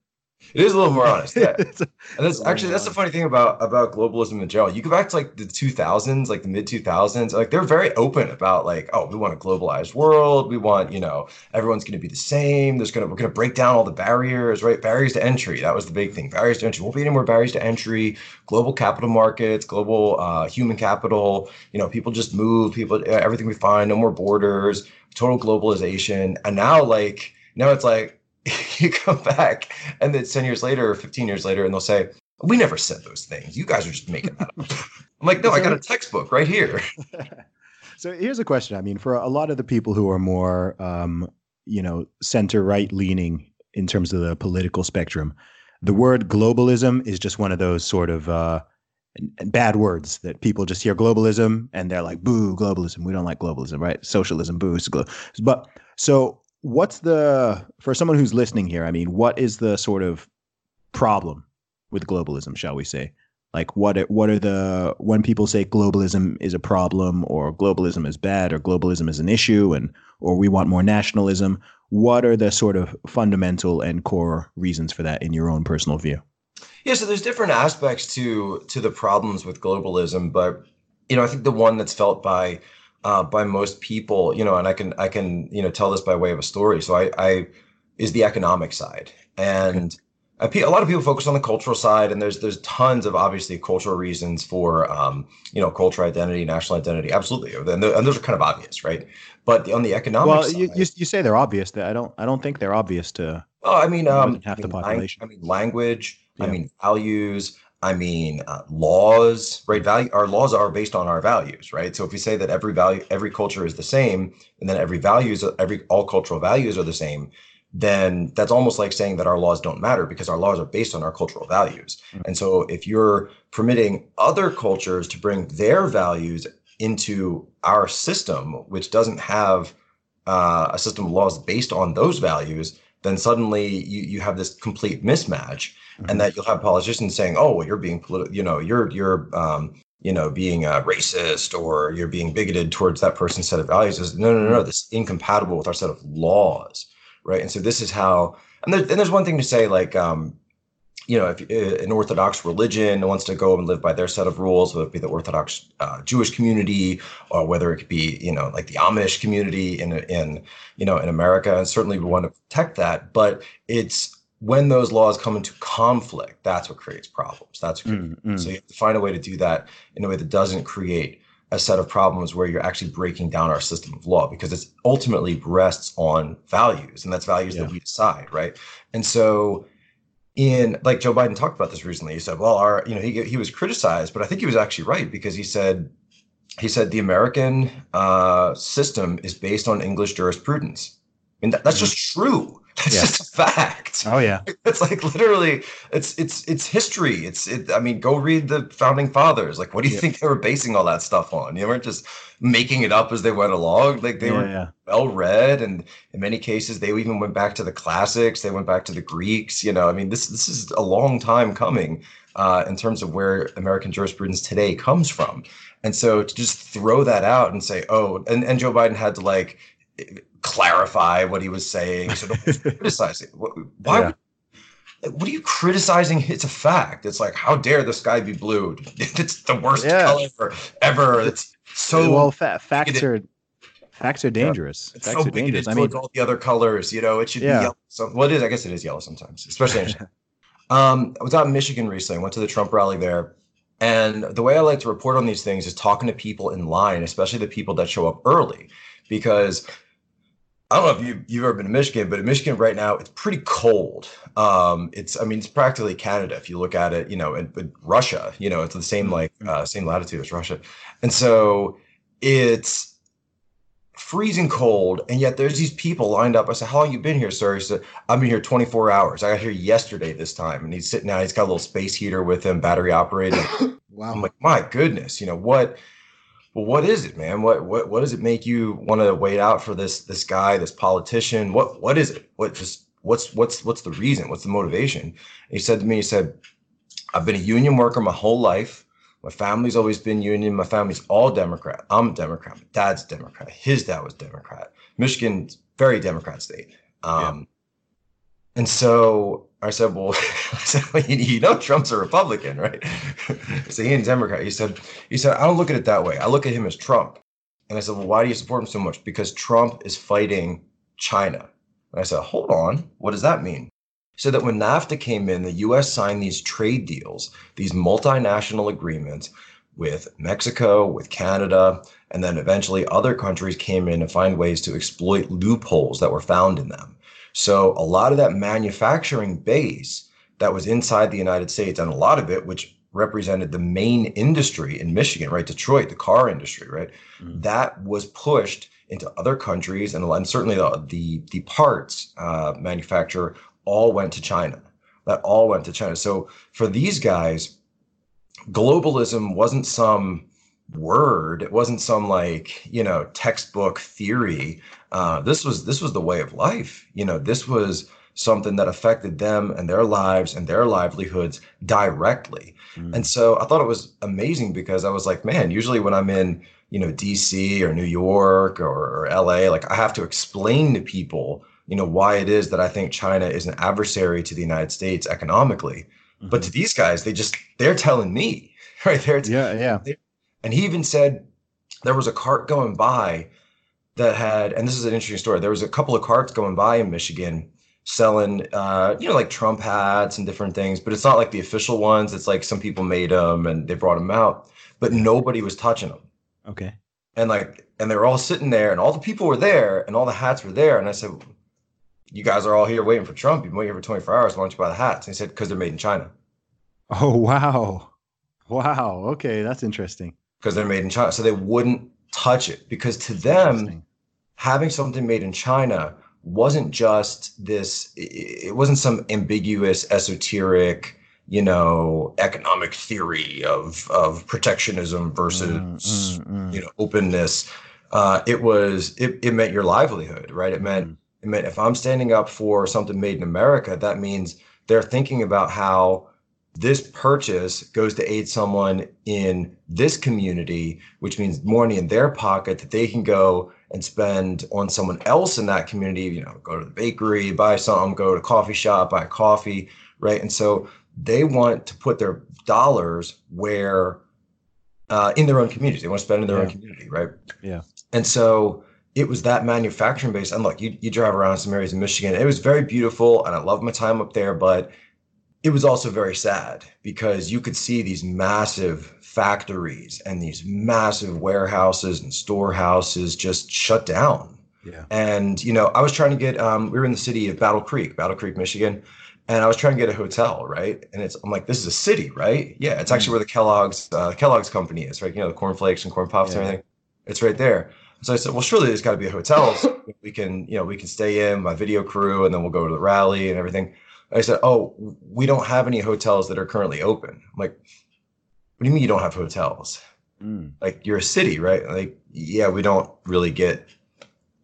C: It is a little more honest, yeah. and that's actually that's the funny thing about about globalism in general. You go back to like the 2000s, like the mid 2000s, like they're very open about like, oh, we want a globalized world. We want you know everyone's going to be the same. There's gonna we're gonna break down all the barriers, right? Barriers to entry. That was the big thing. Barriers to entry. Won't be any more barriers to entry. Global capital markets, global uh, human capital. You know, people just move. People, everything we find. No more borders. Total globalization. And now like now it's like you come back and then 10 years later or 15 years later and they'll say we never said those things. You guys are just making that up. I'm like no i got a textbook right here.
A: So here's a question. I mean for a lot of the people who are more um, you know center right leaning in terms of the political spectrum the word globalism is just one of those sort of uh, bad words that people just hear globalism and they're like boo globalism. We don't like globalism right? Socialism boo but so what's the for someone who's listening here i mean what is the sort of problem with globalism shall we say? Like what what are the when people say globalism is a problem or globalism is bad or globalism is an issue and or we want more nationalism what are the sort of fundamental and core reasons for that in your own personal view?
C: Yeah so there's different aspects to to the problems with globalism but you know i think the one that's felt by uh, by most people, you know, and I can I can you know tell this by way of a story. So I, I is the economic side, and a lot of people focus on the cultural side, and there's there's tons of obviously cultural reasons for um, you know cultural identity, national identity, absolutely, and, and, those are kind of obvious, right? But on the economic
A: well,
C: side,
A: you, you, you say they're obvious. That I don't I don't think they're obvious to.
C: Well, I mean, um,
A: half
C: I
A: the population.
C: I mean, language.
A: Yeah.
C: I mean, values. I mean, uh, laws. Right? Value. Our laws are based on our values, right? So if we say that every value, every culture is the same, and then every values, every all cultural values are the same, then that's almost like saying that our laws don't matter because our laws are based on our cultural values.
A: Mm.
C: And so if you're permitting other cultures to bring their values into our system, which doesn't have uh, a system of laws based on those values, then suddenly you, you have this complete mismatch, And that you'll have politicians saying, "Oh, well, you're being political, you know, you're you're um, you know being uh, racist or you're being bigoted towards that person's set of values." Is no, no, no, no, this is incompatible with our set of laws, right? And so this is how, and, there, and there's one thing to say, like, um, you know, if uh, an Orthodox religion wants to go and live by their set of rules, whether it be the Orthodox uh, Jewish community or whether it could be, you know, like the Amish community in in you know in America, and certainly we want to protect that. But it's when those laws come into conflict, that's what creates problems. That's what creates
A: Mm, mm.
C: so you have to find a way to do that in a way that doesn't create a set of problems where you're actually breaking down our system of law because it's ultimately rests on values and that's values
A: Yeah.
C: that we decide, right? And so in like Joe Biden talked about this recently. He said, well, our, you know, he he was criticized, but I think he was actually right because he said he said the American uh, system is based on English jurisprudence. I mean, that, that's just true. That's
A: Yeah.
C: just a fact
A: Oh yeah.
C: it's like literally it's it's it's history it's it, i mean go read the founding fathers like what do you
A: Yeah.
C: think they were basing all that stuff on they weren't just making it up as they went along like they
A: yeah,
C: were
A: yeah.
C: well read and in many cases they even went back to the classics they went back to the greeks you know i mean this this is a long time coming uh, in terms of where american jurisprudence today comes from and so to just throw that out and say oh and, and joe biden had to like clarify what he was saying so don't criticize it Wh- why
A: Yeah.
C: would what are you criticizing? It's a fact. It's like, how dare the sky be blue? It's the worst
A: Yeah.
C: color ever. It's so
A: well, fa- facts
C: bigoted.
A: are facts are dangerous.
C: it's
A: facts
C: so
A: are dangerous. I mean,
C: all the other colors. You know, it should
A: Yeah.
C: be yellow. So, well, it is. I guess it is yellow sometimes, especially. In um, I was out in Michigan recently. Went to the Trump rally there, and the way I like to report on these things is talking to people in line, especially the people that show up early, because I don't know if you, you've ever been to Michigan, but in Michigan right now it's pretty cold. Um, it's I mean it's practically Canada if you look at it, you know, and but Russia, you know, it's the same like uh, same latitude as Russia, and so it's freezing cold, and yet there's these people lined up. I said, "How long you been here, sir?" He said, "I've been here 24 hours. I got here yesterday this time." And he's sitting out. He's got a little space heater with him, battery operated.
A: wow.
C: I'm like, my goodness, you know what? Well, what is it, man? What what what does it make you want to wait out for this this guy, this politician? What what is it? What just what's what's what's the reason? What's the motivation? And he said to me, he said, I've been a union worker my whole life. My family's always been union. My family's all Democrat. I'm a Democrat. My dad's Democrat. His dad was Democrat. Michigan's very Democrat state. Um, And so I said, well, I said, well, you, know, Trump's a Republican, right? so he and Democrat. He said, he said, I don't look at it that way. I look at him as Trump. And I said, well, why do you support him so much? Because Trump is fighting China. And I said, hold on, what does that mean? He said that when NAFTA came in, the US signed these trade deals, these multinational agreements with Mexico, with Canada, and then eventually other countries came in to find ways to exploit loopholes that were found in them. So a lot of that manufacturing base that was inside the United States, and a lot of it, which represented the main industry in Michigan, right? Detroit, the car industry, right?
A: Mhm.
C: That was pushed into other countries, and, and certainly the the, the parts uh, manufacturer all went to China. That all went to China. So for these guys, globalism wasn't some word. It wasn't some like you know textbook theory. Uh, this was this was the way of life. You know, this was something that affected them and their lives and their livelihoods directly.
A: Mm.
C: And so I thought it was amazing because I was like, man, usually when I'm in, you know, DC or New York or, or LA, like I have to explain to people, you know, why it is that I think China is an adversary to the United States economically. But to these guys, they just they're telling me, right? They're
A: yeah, yeah.
C: and he even said there was a cart going by that had, and this is an interesting story. There was a couple of carts going by in Michigan selling, uh, you know, like Trump hats and different things, but it's not like the official ones. It's like some people made them and they brought them out, but nobody was touching them.
A: Okay.
C: And like, and they were all sitting there, and all the people were there, and all the hats were there. And I said, "You guys are all here waiting for Trump. You've been waiting for 24 hours. Why don't you buy the hats?" And he said, "Because they're made in China."
A: Oh wow, wow. Okay, that's interesting.
C: Because they're made in China, so they wouldn't touch it because to them, having something made in China wasn't just this. It wasn't some ambiguous, esoteric you know economic theory of of protectionism versus mm, mm, mm. you know openness uh, it was it, it meant your livelihood right it meant mm. it meant if i'm standing up for something made in america that means they're thinking about how this purchase goes to aid someone in this community which means more money in their pocket that they can go and spend on someone else in that community you know go to the bakery buy something go to a coffee shop buy coffee right and so they want to put their dollars where uh, in their own communities. They want to spend in their yeah. own community, right?
A: Yeah.
C: And so it was that manufacturing base. And look, you, you drive around some areas in Michigan. It was very beautiful, and I love my time up there. But it was also very sad because you could see these massive factories and these massive warehouses and storehouses just shut down.
A: Yeah.
C: And you know, I was trying to get. Um, we were in the city of Battle Creek, Battle Creek, Michigan and I was trying to get a hotel, right? And it's I'm like, this is a city, right? Yeah, it's actually mm. where the Kellogg's uh, Kellogg's company is, right? You know, the cornflakes and corn puffs yeah. and everything. It's right there. So I said, well, surely there's got to be a hotel. So we can, you know, we can stay in my video crew, and then we'll go to the rally and everything. I said, oh, we don't have any hotels that are currently open. I'm like, what do you mean you don't have hotels? Mm. Like you're a city, right? Like, yeah, we don't really get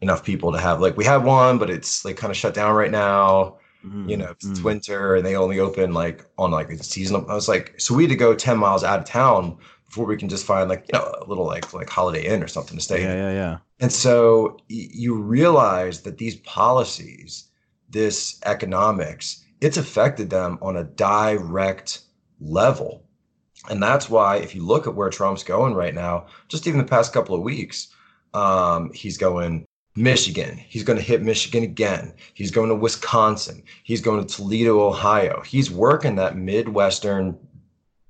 C: enough people to have. Like we have one, but it's like kind of shut down right now Mm, you know, it's mm. winter and they only open like on like a seasonal. I was like, so we had to go 10 miles out of town before we can just find like, you know, a little like like Holiday Inn or something to stay
A: yeah,
C: in.
A: Yeah, yeah,
C: And so y- you realize that these policies, this economics, it's affected them on a direct level. And that's why if you look at where Trump's going right now, just even the past couple of weeks, um, he's going Michigan. He's going to hit Michigan again. He's going to Wisconsin. He's going to Toledo, Ohio. He's working that Midwestern,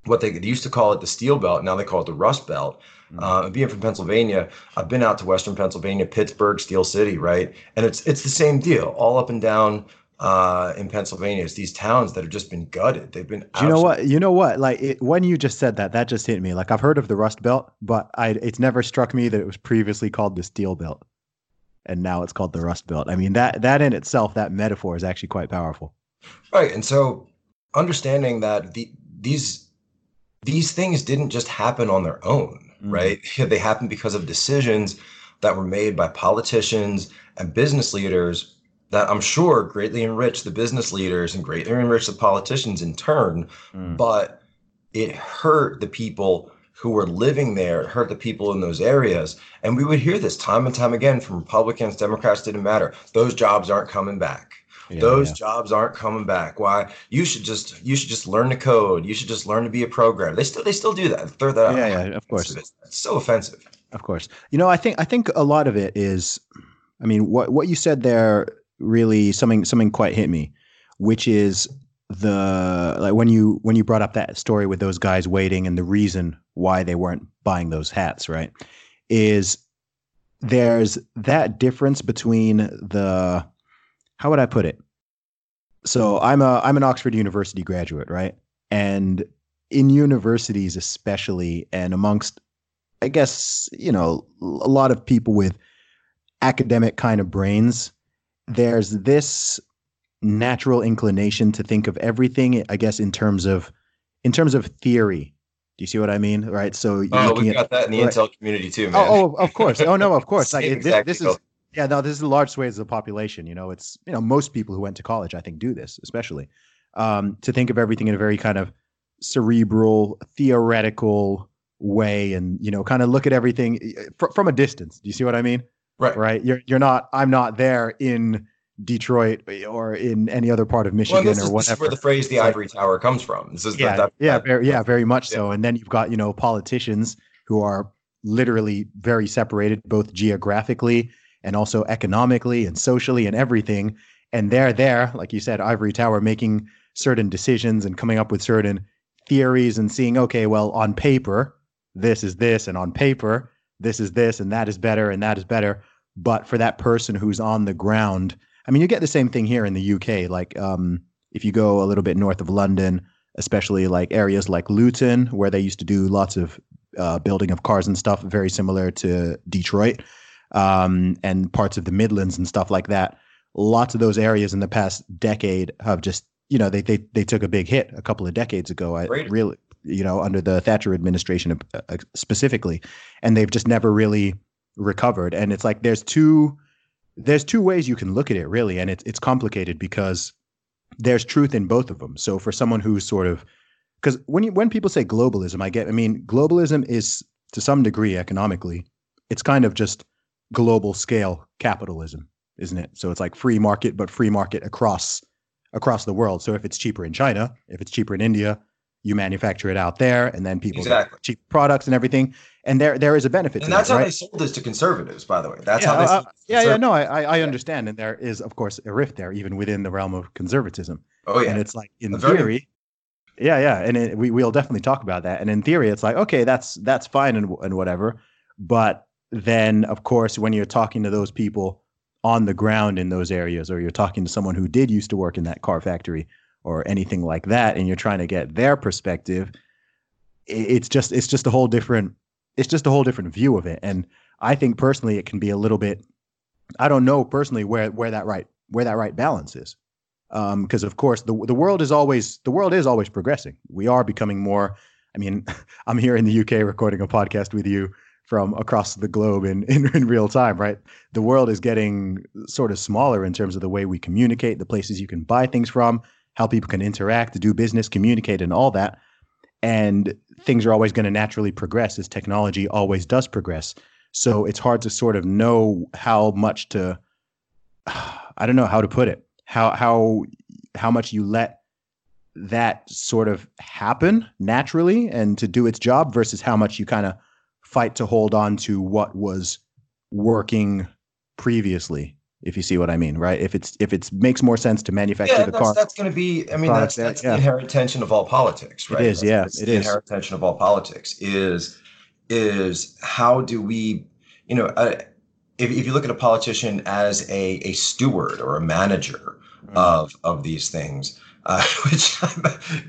C: what they used to call it the Steel Belt. Now they call it the Rust Belt. Mm-hmm. Uh, being from Pennsylvania, I've been out to Western Pennsylvania, Pittsburgh, Steel City, right? And it's it's the same deal, all up and down uh, in Pennsylvania. It's these towns that have just been gutted. They've been.
A: you know what? You know what? Like it, when you just said that, that just hit me. Like I've heard of the Rust Belt, but I it's never struck me that it was previously called the Steel Belt and now it's called the Rust Belt. I mean that that in itself, that metaphor is actually quite powerful.
C: Right, and so understanding that the these these things didn't just happen on their own, mm. right? They happened because of decisions that were made by politicians and business leaders that I'm sure greatly enriched the business leaders and greatly enriched the politicians in turn, mm. but it hurt the people who were living there, it hurt the people in those areas. And we would hear this time and time again from Republicans, Democrats, didn't matter. Those jobs aren't coming back. Yeah, those yeah. jobs aren't coming back. Why? You should just you should just learn to code. You should just learn to be a programmer. They still they still do that. Throw that out.
A: Yeah, yeah, of course.
C: It's, it's so offensive.
A: Of course. You know, I think I think a lot of it is I mean, what what you said there really something something quite hit me, which is the like when you when you brought up that story with those guys waiting and the reason why they weren't buying those hats, right? Is there's that difference between the how would I put it? So I'm a I'm an Oxford University graduate, right? And in universities especially and amongst I guess, you know, a lot of people with academic kind of brains, there's this natural inclination to think of everything, I guess, in terms of in terms of theory. Do you see what I mean? Right. So
C: oh, we've got that in the right. Intel community too, man.
A: Oh, oh, of course. Oh no, of course. like this, this is yeah, no, this is large swathes of the population. You know, it's you know most people who went to college, I think, do this, especially um, to think of everything in a very kind of cerebral, theoretical way, and you know, kind of look at everything eh, fr- from a distance. Do you see what I mean?
C: Right.
A: Right. You're you're not. I'm not there in Detroit or in any other part of Michigan well, or
C: is,
A: whatever.
C: This is where the phrase "the ivory tower" comes from. This is
A: yeah,
C: that,
A: yeah, that, very, yeah, very much yeah. so. And then you've got you know politicians who are literally very separated, both geographically and also economically and socially and everything. and they're there, like you said, ivory tower, making certain decisions and coming up with certain theories and seeing, okay, well, on paper, this is this, and on paper, this is this, and that is better, and that is better. But for that person who's on the ground, I mean, you get the same thing here in the UK. Like, um, if you go a little bit north of London, especially like areas like Luton, where they used to do lots of uh, building of cars and stuff, very similar to Detroit, um, and parts of the Midlands and stuff like that. Lots of those areas in the past decade have just, you know, they they they took a big hit a couple of decades ago. I really, you know, under the Thatcher administration uh, uh, specifically, and they've just never really recovered. And it's like there's two there's two ways you can look at it really, and it's it's complicated because there's truth in both of them. So for someone who's sort of because when you when people say globalism, I get I mean globalism is to some degree economically, it's kind of just global scale capitalism, isn't it? So it's like free market, but free market across across the world. So if it's cheaper in China, if it's cheaper in India, you manufacture it out there, and then people
C: exactly.
A: cheap products and everything. And there there is a benefit. To that.
C: And that's
A: that,
C: how
A: right?
C: they sold this to conservatives, by the way. That's
A: yeah,
C: how they.
A: Uh, yeah, yeah, no, I I, understand, and there is of course a rift there, even within the realm of conservatism.
C: Oh yeah.
A: And it's like in
C: very-
A: theory, yeah, yeah, and it, we we'll definitely talk about that. And in theory, it's like okay, that's that's fine and and whatever. But then, of course, when you're talking to those people on the ground in those areas, or you're talking to someone who did used to work in that car factory or anything like that, and you're trying to get their perspective, it's just it's just a whole different it's just a whole different view of it. And I think personally, it can be a little bit. I don't know personally where where that right where that right balance is um, because of course the the world is always the world is always progressing. We are becoming more. I mean, I'm here in the UK recording a podcast with you from across the globe in, in in real time, right? The world is getting sort of smaller in terms of the way we communicate, the places you can buy things from, how people can interact, do business, communicate, and all that. And things are always going to naturally progress as technology always does progress. So it's hard to sort of know how much to I don't know how to put it. How how how much you let that sort of happen naturally and to do its job versus how much you kind of fight to hold on to what was working previously if you see what i mean right if it's if it makes more sense to manufacture
C: yeah,
A: the
C: that's,
A: car
C: that's going to be. I mean, that's that's
A: yeah.
C: the inherent tension of all politics, right?
A: is, yeah,
C: That's
A: it
C: the
A: is.
C: inherent tension of all politics is is how do we, you know, uh, if if you look at a politician as a a steward or a manager
A: Mm.
C: of of these things. Uh, which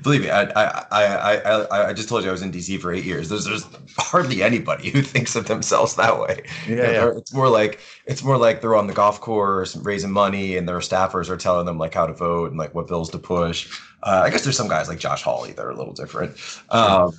C: believe me, I, I I I I just told you I was in DC for eight years. There's there's hardly anybody who thinks of themselves that way.
A: yeah,
C: Yeah,
A: yeah.
C: it's more like it's more like they're on the golf course raising money, and their staffers are telling them like how to vote and like what bills to push. Uh, I guess there's some guys like Josh Hawley that are a little different, um,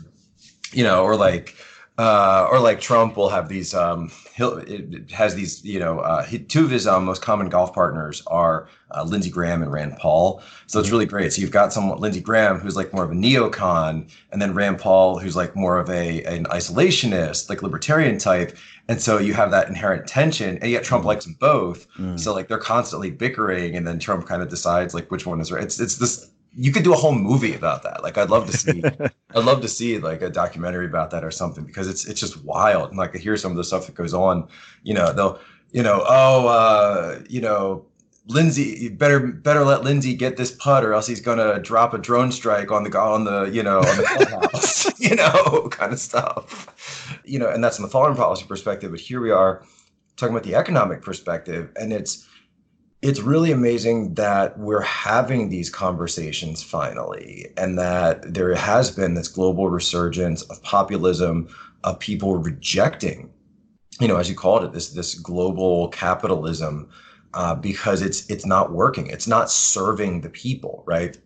C: you know, or like uh, or like Trump will have these. Um, he'll it has these. You know, uh, he, two of his um, most common golf partners are uh, Lindsey Graham and Rand Paul. So it's really great. So you've got someone Lindsey Graham who's like more of a neocon, and then Rand Paul who's like more of a an isolationist, like libertarian type. And so you have that inherent tension, and yet Trump likes them both.
A: Mm.
C: So like they're constantly bickering, and then Trump kind of decides like which one is right. It's it's this. You could do a whole movie about that. Like I'd love to see. I'd love to see like a documentary about that or something because it's it's just wild. And like I hear some of the stuff that goes on. You know, they'll you know oh uh, you know Lindsey, you better better let Lindsey get this putt, or else he's gonna drop a drone strike on the on the you know on the clubhouse, you know, kind of stuff. You know, and that's from the foreign policy perspective. But here we are talking about the economic perspective, and it's it's really amazing that we're having these conversations finally, and that there has been this global resurgence of populism, of people rejecting, you know, as you called it, this this global capitalism uh, because it's it's not working. It's not serving the people, right?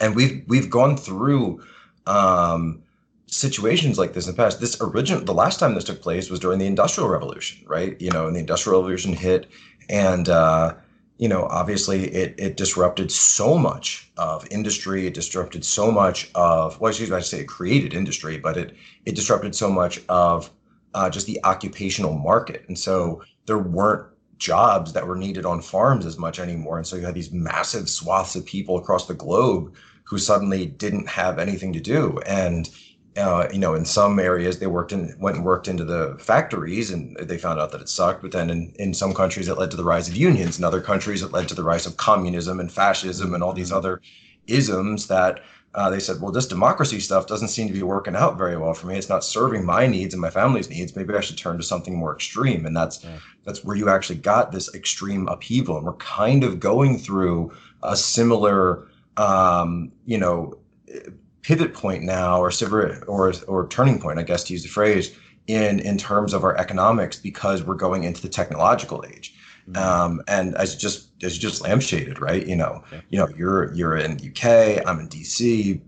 C: And we've we've gone through um, situations like this in the past. This original, the last time this took place was during the Industrial Revolution, right? You know, and the Industrial Revolution hit, and uh, you know, obviously it it disrupted so much of industry. It disrupted so much of well, excuse me, I say it created industry, but it it disrupted so much of uh, just the occupational market, and so there weren't jobs that were needed on farms as much anymore. And so you had these massive swaths of people across the globe who suddenly didn't have anything to do. And uh, you know, in some areas they worked in went and worked into the factories and they found out that it sucked. But then in, in some countries it led to the rise of unions. In other countries it led to the rise of communism and fascism and all these mm-hmm. other isms that uh, they said, well, this democracy stuff doesn't seem to be working out very well for me. It's not serving my needs and my family's needs. Maybe I should turn to something more extreme. And that's yeah. that's where you actually got this extreme upheaval. And we're kind of going through a similar, um, you know, pivot point now, or or or turning point, I guess, to use the phrase, in in terms of our economics, because we're going into the technological age. Mm-hmm. Um, and as just as just lampshaded, right? You know, yeah. you know, you're you're in UK, I'm in DC,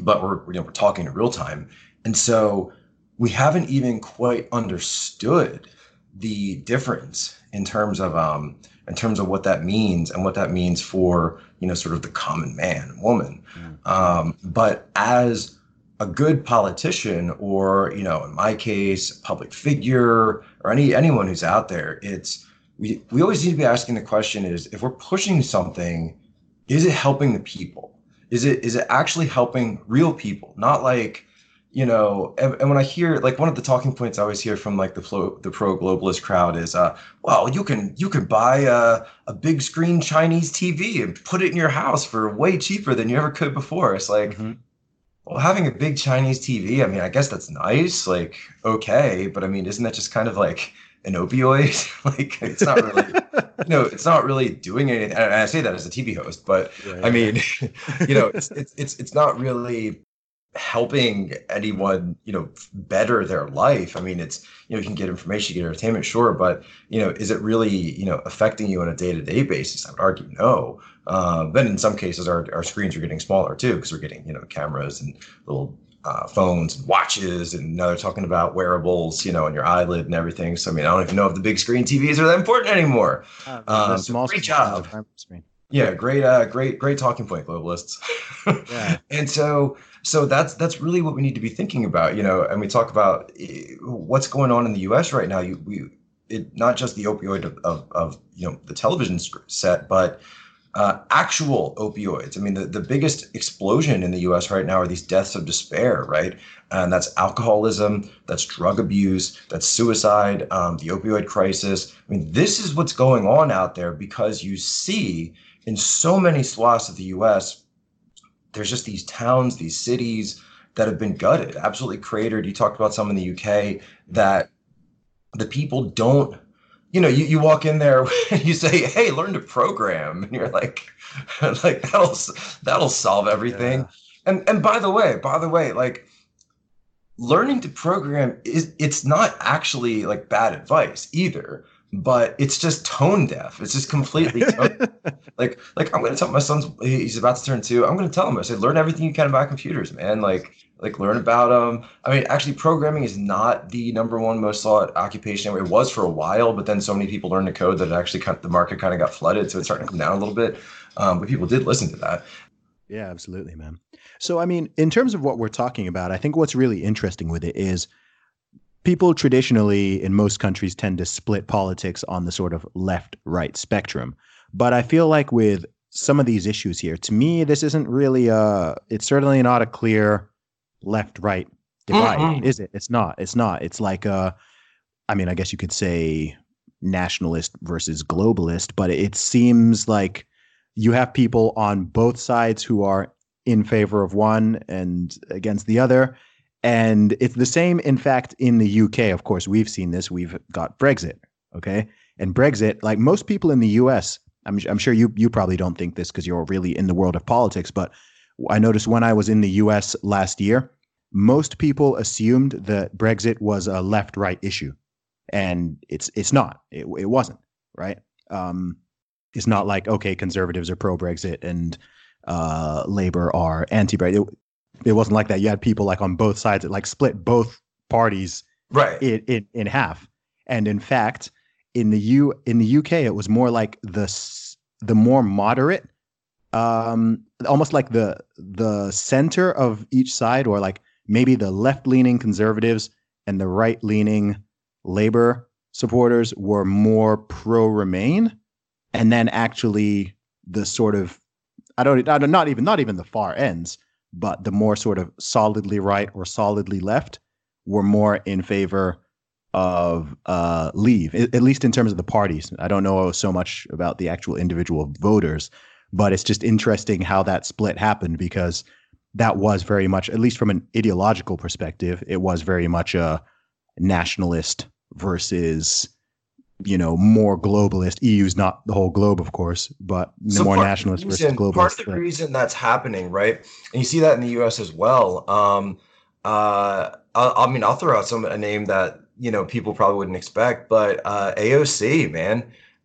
C: but we're you know we're talking in real time, and so we haven't even quite understood the difference in terms of um in terms of what that means and what that means for you know sort of the common man woman mm-hmm. Um, but as a good politician or you know in my case public figure or any anyone who's out there it's we, we always need to be asking the question is if we're pushing something, is it helping the people? Is it is it actually helping real people? Not like, you know, and, and when I hear like one of the talking points I always hear from like the pro the pro globalist crowd is uh well you can you can buy a, a big screen Chinese TV and put it in your house for way cheaper than you ever could before. It's like mm-hmm well, having a big Chinese TV, I mean, I guess that's nice, like okay, but I mean, isn't that just kind of like an opioid. like it's not really, you know, it's not really doing anything. And I say that as a TV host, but yeah, I mean, you know, it's, it's it's it's not really helping anyone, you know, better their life. I mean, it's you know, you can get information, you get entertainment, sure, but you know, is it really you know affecting you on a day to day basis? I would argue no. Uh, then in some cases, our, our screens are getting smaller too because we're getting you know cameras and little uh, phones and watches, and now they're talking about wearables, you know, on your eyelid and everything. So I mean, I don't even know if the big screen TVs are that important anymore. Uh, um, small great job. Screen. Yeah, great, uh, great, great talking point, globalists. yeah. And so, so that's that's really what we need to be thinking about, you know. And we talk about eh, what's going on in the U.S. right now. You, we, it not just the opioid of, of, of you know the television set, but uh, actual opioids. I mean, the, the biggest explosion in the US right now are these deaths of despair, right? And that's alcoholism, that's drug abuse, that's suicide, um, the opioid crisis. I mean, this is what's going on out there because you see in so many swaths of the US, there's just these towns, these cities that have been gutted, absolutely cratered. You talked about some in the UK that the people don't you know, you, you walk in there and you say, "Hey, learn to program," and you're like, like that'll that'll solve everything. Yeah. And and by the way, by the way, like learning to program is it's not actually like bad advice either but it's just tone deaf. It's just completely like like I'm gonna tell my son's he's about to turn two. I'm gonna tell him I said learn everything you can about computers, man. Like like learn about them. I mean, actually, programming is not the number one most sought occupation. It was for a while, but then so many people learned to code that it actually kind of, the market kind of got flooded, so it's starting to come down a little bit. Um, but people did listen to that.
A: Yeah, absolutely, man. So, I mean, in terms of what we're talking about, I think what's really interesting with it is people traditionally in most countries tend to split politics on the sort of left right spectrum. But I feel like with some of these issues here, to me, this isn't really a, it's certainly not a clear left right divide, mm is it? It's not. It's not. It's like a, I mean, I guess you could say nationalist versus globalist, but it seems like you have people on both sides who are in favor of one and against the other. And it's the same, in fact, in the UK. Of course, we've seen this. We've got Brexit. Okay. And Brexit, like most people in the US, I'm, I'm sure you, you probably don't think this because you're really in the world of politics, but I noticed when I was in the US last year, most people assumed that Brexit was a left right issue. And it's it's not. It, it wasn't, right? Um, it's not like, okay, conservatives are pro Brexit and uh, Labor are anti Brexit it wasn't like that. You had people like on both sides that like split both parties
C: right
A: in, in, in half. And in fact, in the U in the UK, it was more like the the more moderate, um, almost like the the center of each side, or like maybe the left leaning conservatives and the right leaning labor supporters were more pro Remain, and then actually the sort of I don't, I don't not even not even the far ends but the more sort of solidly right or solidly left were more in favor of uh, leave, at least in terms of the parties. I don't know so much about the actual individual voters, but it's just interesting how that split happened because that was very much, at least from an ideological perspective, it was very much a nationalist versus you know more globalist. Eu's not the whole globe of course but so more nationalist
C: reason,
A: versus globalist
C: part of the reason that's happening right? And you see that in the us as well. Um uh I, I mean i'll throw out some a name that you know people probably wouldn't expect but uh aoc man.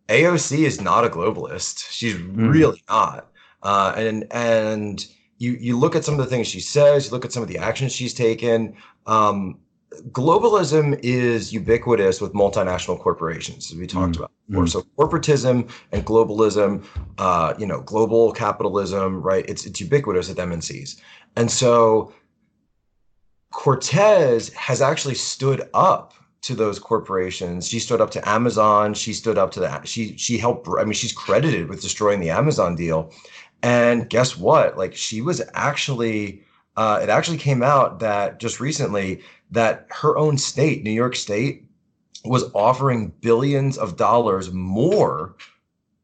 C: Aoc is not a globalist. She's mm. really not. Uh and and you you look at some of the things she says you look at some of the actions she's taken um globalism is ubiquitous with multinational corporations, as we talked mm. about before. Mm. So corporatism and globalism, uh, you know, global capitalism, right? It's it's ubiquitous at MNCs, and so Cortez has actually stood up to those corporations. She stood up to Amazon. She stood up to that. She she helped. I mean, she's credited with destroying the Amazon deal. And guess what? Like she was actually. Uh, it actually came out that just recently that her own state, New York State, was offering billions of dollars more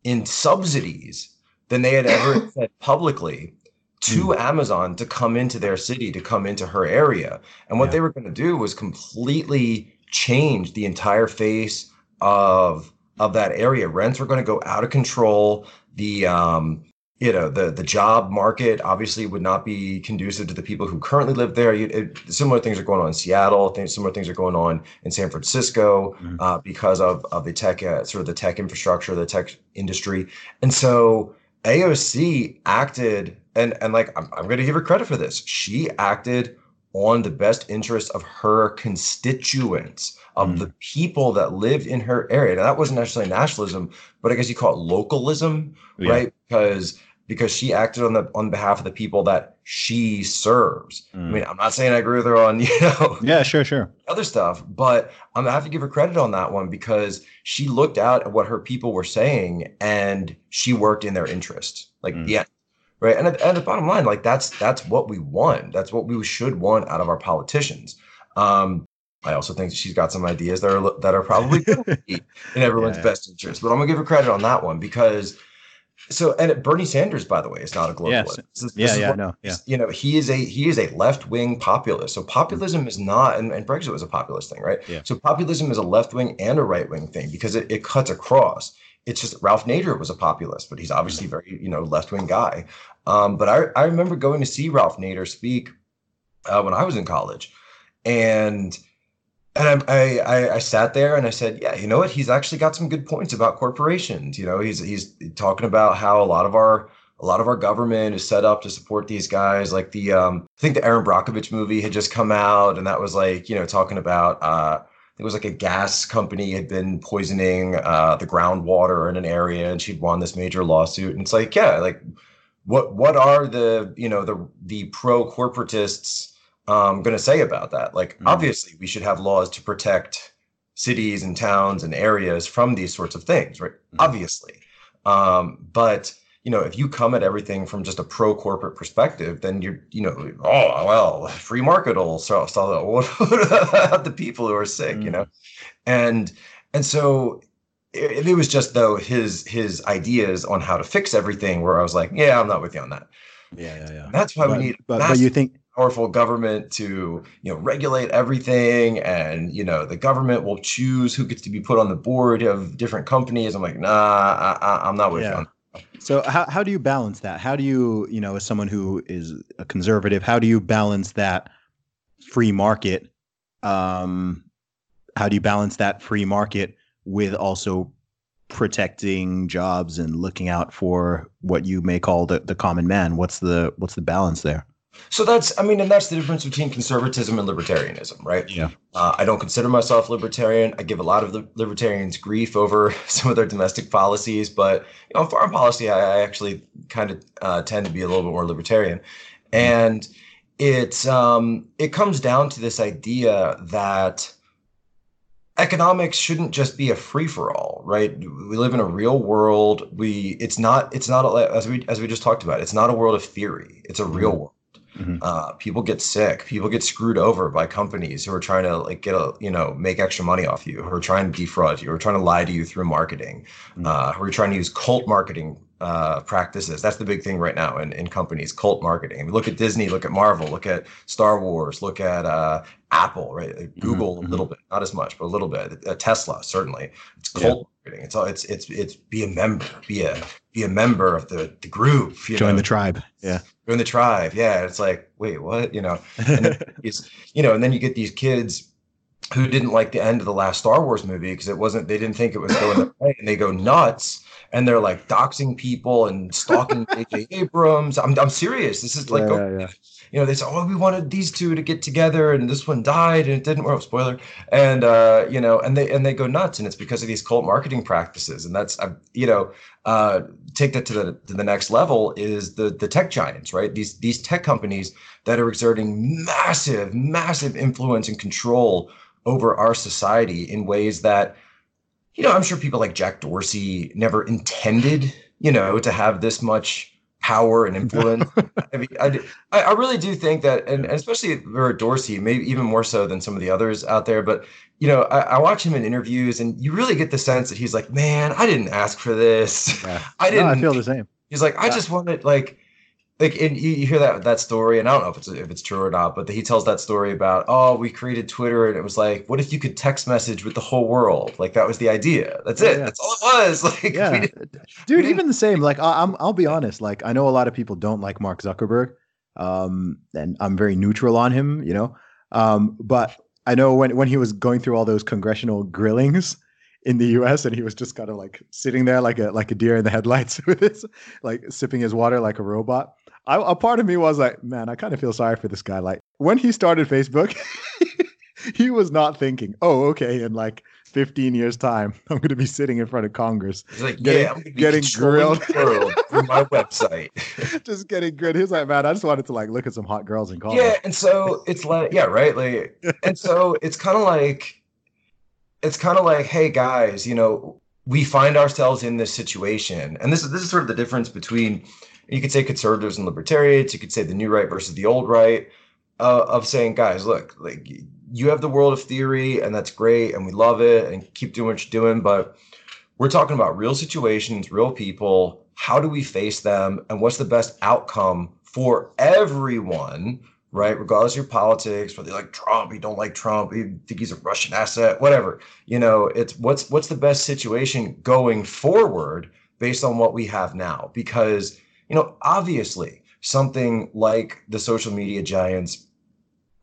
C: in subsidies than they had ever said publicly to mm. Amazon to come into their city, to come into her area. And what yeah. they were going to do was completely change the entire face of of that area. Rents were going to go out of control. The um, you know the the job market obviously would not be conducive to the people who currently live there. It, similar things are going on in Seattle. Things, similar things are going on in San Francisco mm-hmm. uh, because of of the tech uh, sort of the tech infrastructure, the tech industry, and so AOC acted and and like I'm, I'm going to give her credit for this. She acted on the best interest of her constituents, of mm. the people that lived in her area. Now, that wasn't necessarily nationalism, but I guess you call it localism, yeah. right? Because because she acted on the on behalf of the people that she serves. Mm. I mean, I'm not saying I agree with her on, you know,
A: yeah, sure, sure,
C: other stuff, but I'm gonna have to give her credit on that one because she looked out at what her people were saying and she worked in their interest. Like, mm. yeah, right. And, and the bottom line, like that's that's what we want. That's what we should want out of our politicians. Um, I also think she's got some ideas that are that are probably in everyone's yeah. best interest. But I'm gonna give her credit on that one because so and Bernie Sanders, by the way, is not a globalist. Yes.
A: This is, yeah, yeah, no, yeah.
C: You know, he is a he is a left wing populist. So populism mm-hmm. is not, and, and, Brexit was a populist thing, right? Yeah. So populism is a left wing and a right wing thing because it, it cuts across. It's just Ralph Nader was a populist, but he's obviously mm-hmm. very you know left wing guy. Um, but I I remember going to see Ralph Nader speak uh, when I was in college, and and I, I, I sat there and I said, yeah, you know what? He's actually got some good points about corporations. You know, he's he's talking about how a lot of our a lot of our government is set up to support these guys. Like the um, I think the Erin Brockovich movie had just come out, and that was like you know talking about uh, it was like a gas company had been poisoning uh, the groundwater in an area, and she'd won this major lawsuit. And it's like, yeah, like what what are the you know the the pro corporatists um, going to say about that. Like, mm-hmm. obviously, we should have laws to protect cities and towns and areas from these sorts of things, right? Mm-hmm. Obviously. Um, but you know, if you come at everything from just a pro corporate perspective, then you're, you know, oh well, free market will solve that. What about the people who are sick? Mm-hmm. You know, and and so it, it, was just though his his ideas on how to fix everything, where I was like, yeah, I'm not with you on that.
A: Yeah, yeah, yeah.
C: That's why
A: but,
C: we need.
A: But, but you think
C: powerful government to you know regulate everything. And you know the government will choose who gets to be put on the board of different companies. I'm like nah I, am not with yeah. you
A: so how, how do you balance that? How do you you know as someone who is a conservative how do you balance that free market um how do you balance that free market with also protecting jobs and looking out for what you may call the, the common man? What's the what's the balance there
C: so that's, I mean, and that's the difference between conservatism and libertarianism, right?
A: Yeah.
C: Uh, I don't consider myself libertarian. I give a lot of the libertarians grief over some of their domestic policies, but you know, foreign policy, I, I actually kind of uh, tend to be a little bit more libertarian, and it's um, it comes down to this idea that economics shouldn't just be a free for all, right? We live in a real world. We it's not it's not a, as we as we just talked about. It's not a world of theory. It's a real mm-hmm. world Mm-hmm. Uh, people get sick. People get screwed over by companies who are trying to like get a you know make extra money off you, who are trying to defraud you, who are trying to lie to you through marketing, mm-hmm. uh, who are trying to use cult marketing uh, practices. That's the big thing right now in, in companies, cult marketing. I mean, look at Disney, look at Marvel, look at Star Wars, look at uh, Apple, right? Mm-hmm, Google mm-hmm. a little bit, not as much, but a little bit. Uh, Tesla, certainly. It's cult yeah. marketing. It's all. It's it's it's be a member, be a be a member of the the group.
A: Join know? the tribe. Yeah.
C: Join the tribe. Yeah. It's like, wait, what? You know, and then you know, and then you get these kids who didn't like the end of the last Star Wars movie because it wasn't. They didn't think it was going the way, and they go nuts and they're like doxing people and stalking J.J. Abrams. I'm, I'm serious. This is like, yeah, okay. yeah, you know, they said, oh, we wanted these two to get together, and this one died, and it didn't work. Spoiler. And uh, you know, and they and they go nuts, and it's because of these cult marketing practices, and that's, uh, you know, uh, take that to the to the next level is the the tech giants, right? These these tech companies that are exerting massive, massive influence and control over our society in ways that you know, I'm sure people like Jack Dorsey never intended, you know, to have this much power and influence. I mean, I, I really do think that, and especially for Dorsey, maybe even more so than some of the others out there. But you know, I, I, watch him in interviews, and you really get the sense that he's like, "Man, I didn't ask for this. Yeah. I didn't."
A: No, I feel the same.
C: He's like, "I yeah. just wanted like." Like and you, you, hear that that story and i don't know if it's if it's true or not but he tells that story about oh we created twitter and it was like what if you could text message with the whole world? Like that was the idea. That's it. yeah. that's all it was. Like
A: yeah. dude even the same. Like I'm, i'll be honest. Like i know a lot of people don't like mark zuckerberg um and i'm very neutral on him you know? Um but i know when when he was going through all those congressional grillings in the US and he was just kind of like sitting there like a like a deer in the headlights with his like sipping his water like a robot. I, a part of me was like, man, I kind of feel sorry for this guy. Like when he started Facebook, he was not thinking, oh, okay, in like 15 years time, I'm going to be sitting in front of Congress.
C: He's like, getting, yeah, I'm getting grilled through my website.
A: just getting grilled. He's like, man, I just wanted to like look at some hot girls in college.
C: Yeah, and so it's like, yeah, right, like, and so it's kind of like, it's kind of like, hey guys, you know, we find ourselves in this situation, and this is this is sort of the difference between you could say conservatives and libertarians. You could say the new right versus the old right. Uh, of saying, guys, look, like you have the world of theory, and that's great, and we love it, and keep doing what you're doing. But we're talking about real situations, real people. How do we face them, and what's the best outcome for everyone? Right, regardless of your politics, whether you like Trump, you don't like Trump, you think he's a Russian asset, whatever. You know, it's what's what's the best situation going forward based on what we have now, because you know, obviously something like the social media giants,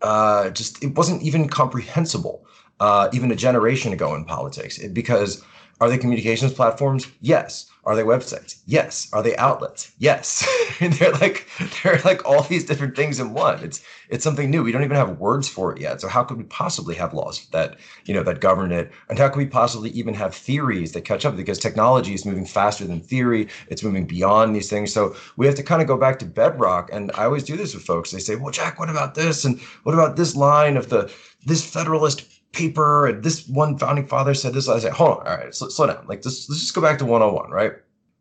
C: uh, just it wasn't even comprehensible uh, even a generation ago in politics because are they communications platforms? Yes. Are they websites? Yes. Are they outlets? Yes. they're like they're like all these different things in one. It's it's something new. We don't even have words for it yet. So how could we possibly have laws that you know that govern it? And how could we possibly even have theories that catch up? Because technology is moving faster than theory. It's moving beyond these things. So we have to kind of go back to bedrock. And I always do this with folks. They say, "Well, Jack, what about this? And what about this line of the this Federalist paper and this one founding father said this. I said, hold on, all right, slow, slow down. Like this, let's just go back to 101, right?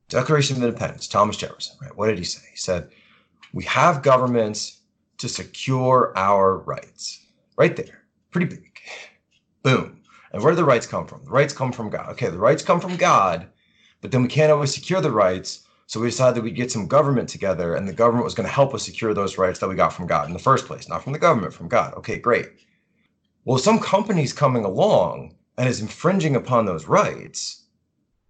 C: Declaration of Independence, Thomas Jefferson, right? What did he say? He said, we have governments to secure our rights. Right there. Pretty big. Boom. And where do the rights come from? The rights come from God. Okay, the rights come from God, but then we can't always secure the rights. So we decided that we'd get some government together, and the government was going to help us secure those rights that we got from God in the first place, not from the government, from God. Okay, great. Well, some company's coming along and is infringing upon those rights,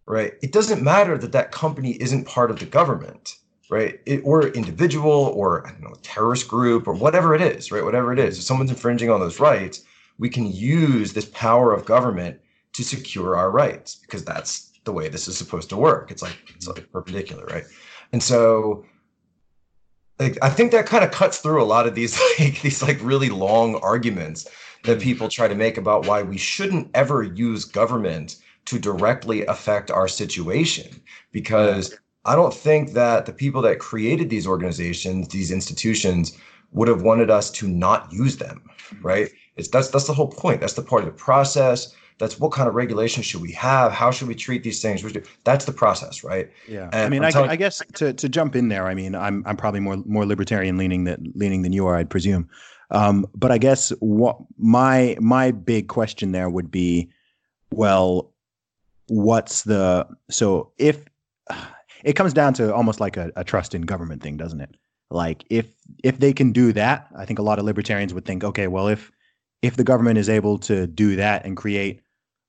C: right? It doesn't matter that that company isn't part of the government, right? It, or individual or I don't know, terrorist group or whatever it is, right? Whatever it is, if someone's infringing on those rights, we can use this power of government to secure our rights because that's the way this is supposed to work. It's like it's like perpendicular, right? And so like I think that kind of cuts through a lot of these like these like really long arguments that people try to make about why we shouldn't ever use government to directly affect our situation because I don't think that the people that created these organizations, these institutions, would have wanted us to not use them, right? It's that's that's the whole point. That's the part of the process. That's what kind of regulation should we have? How should we treat these things? That's the process, right?
A: Yeah. And I mean, I, telling- I, guess to, to jump in there, I mean, I'm I'm probably more more libertarian leaning that leaning than you are, I'd presume. Um, but I guess what my my big question there would be, well, what's the so if it comes down to almost like a, a trust in government thing, doesn't it? Like if if they can do that, I think a lot of libertarians would think, okay, well, if if the government is able to do that and create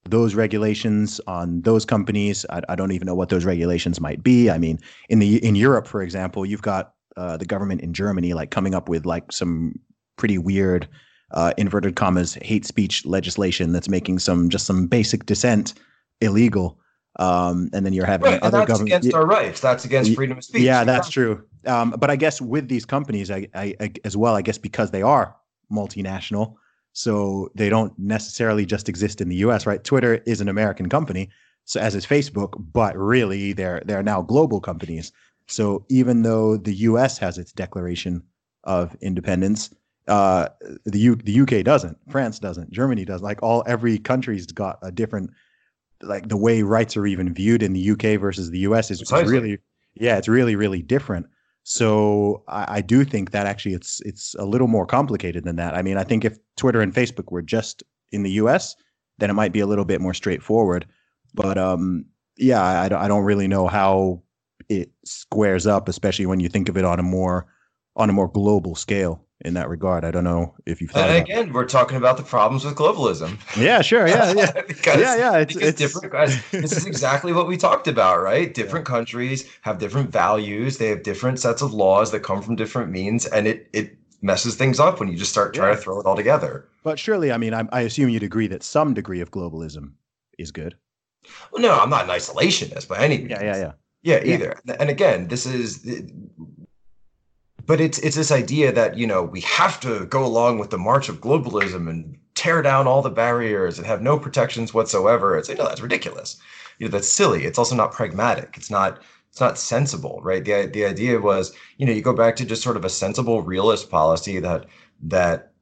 A: those regulations on those companies, I, I don't even know what those regulations might be. I mean, in the in Europe, for example, you've got uh, the government in Germany like coming up with like some pretty weird uh, inverted commas hate speech legislation that's making some just some basic dissent illegal. Um, and then you're having
C: right,
A: other
C: government that's against our rights. That's against freedom of speech.
A: Yeah, that's true. Um, but I guess with these companies, I, I, I, as well, I guess because they are multinational, so they don't necessarily just exist in the U.S. Right? Twitter is an American company, so as is Facebook, but really they're they're now global companies. So even though the U.S. has its declaration of independence, uh, the U- the UK doesn't, France doesn't, Germany does. Like all every country's got a different like the way rights are even viewed in the UK versus the US is, is really yeah, it's really really different. So I, I, do think that actually it's it's a little more complicated than that. I mean, I think if Twitter and Facebook were just in the US, then it might be a little bit more straightforward. But um, yeah, I, I don't really know how it squares up, especially when you think of it on a more on a more global scale in that regard. I don't know if you've thought.
C: And again, we're talking about the problems with globalism.
A: Yeah, sure. Yeah, yeah,
C: because,
A: yeah, yeah.
C: It's, it's different. Guys, this is exactly what we talked about, right? Different yeah. countries have different values. They have different sets of laws that come from different means, and it it messes things up when you just start trying yeah. to throw it all together.
A: But surely, I mean, I, I assume you'd agree that some degree of globalism is good.
C: Well, no, I'm not an isolationist by any means.
A: Yeah, yeah, yeah.
C: Yeah, either. Yeah. And again, this is but it's it's this idea that you know we have to go along with the march of globalism and tear down all the barriers and have no protections whatsoever. It's like no, that's ridiculous. You know, that's silly. It's also not pragmatic. It's not it's not sensible, right? The the idea was, you know, you go back to just sort of a sensible realist policy that that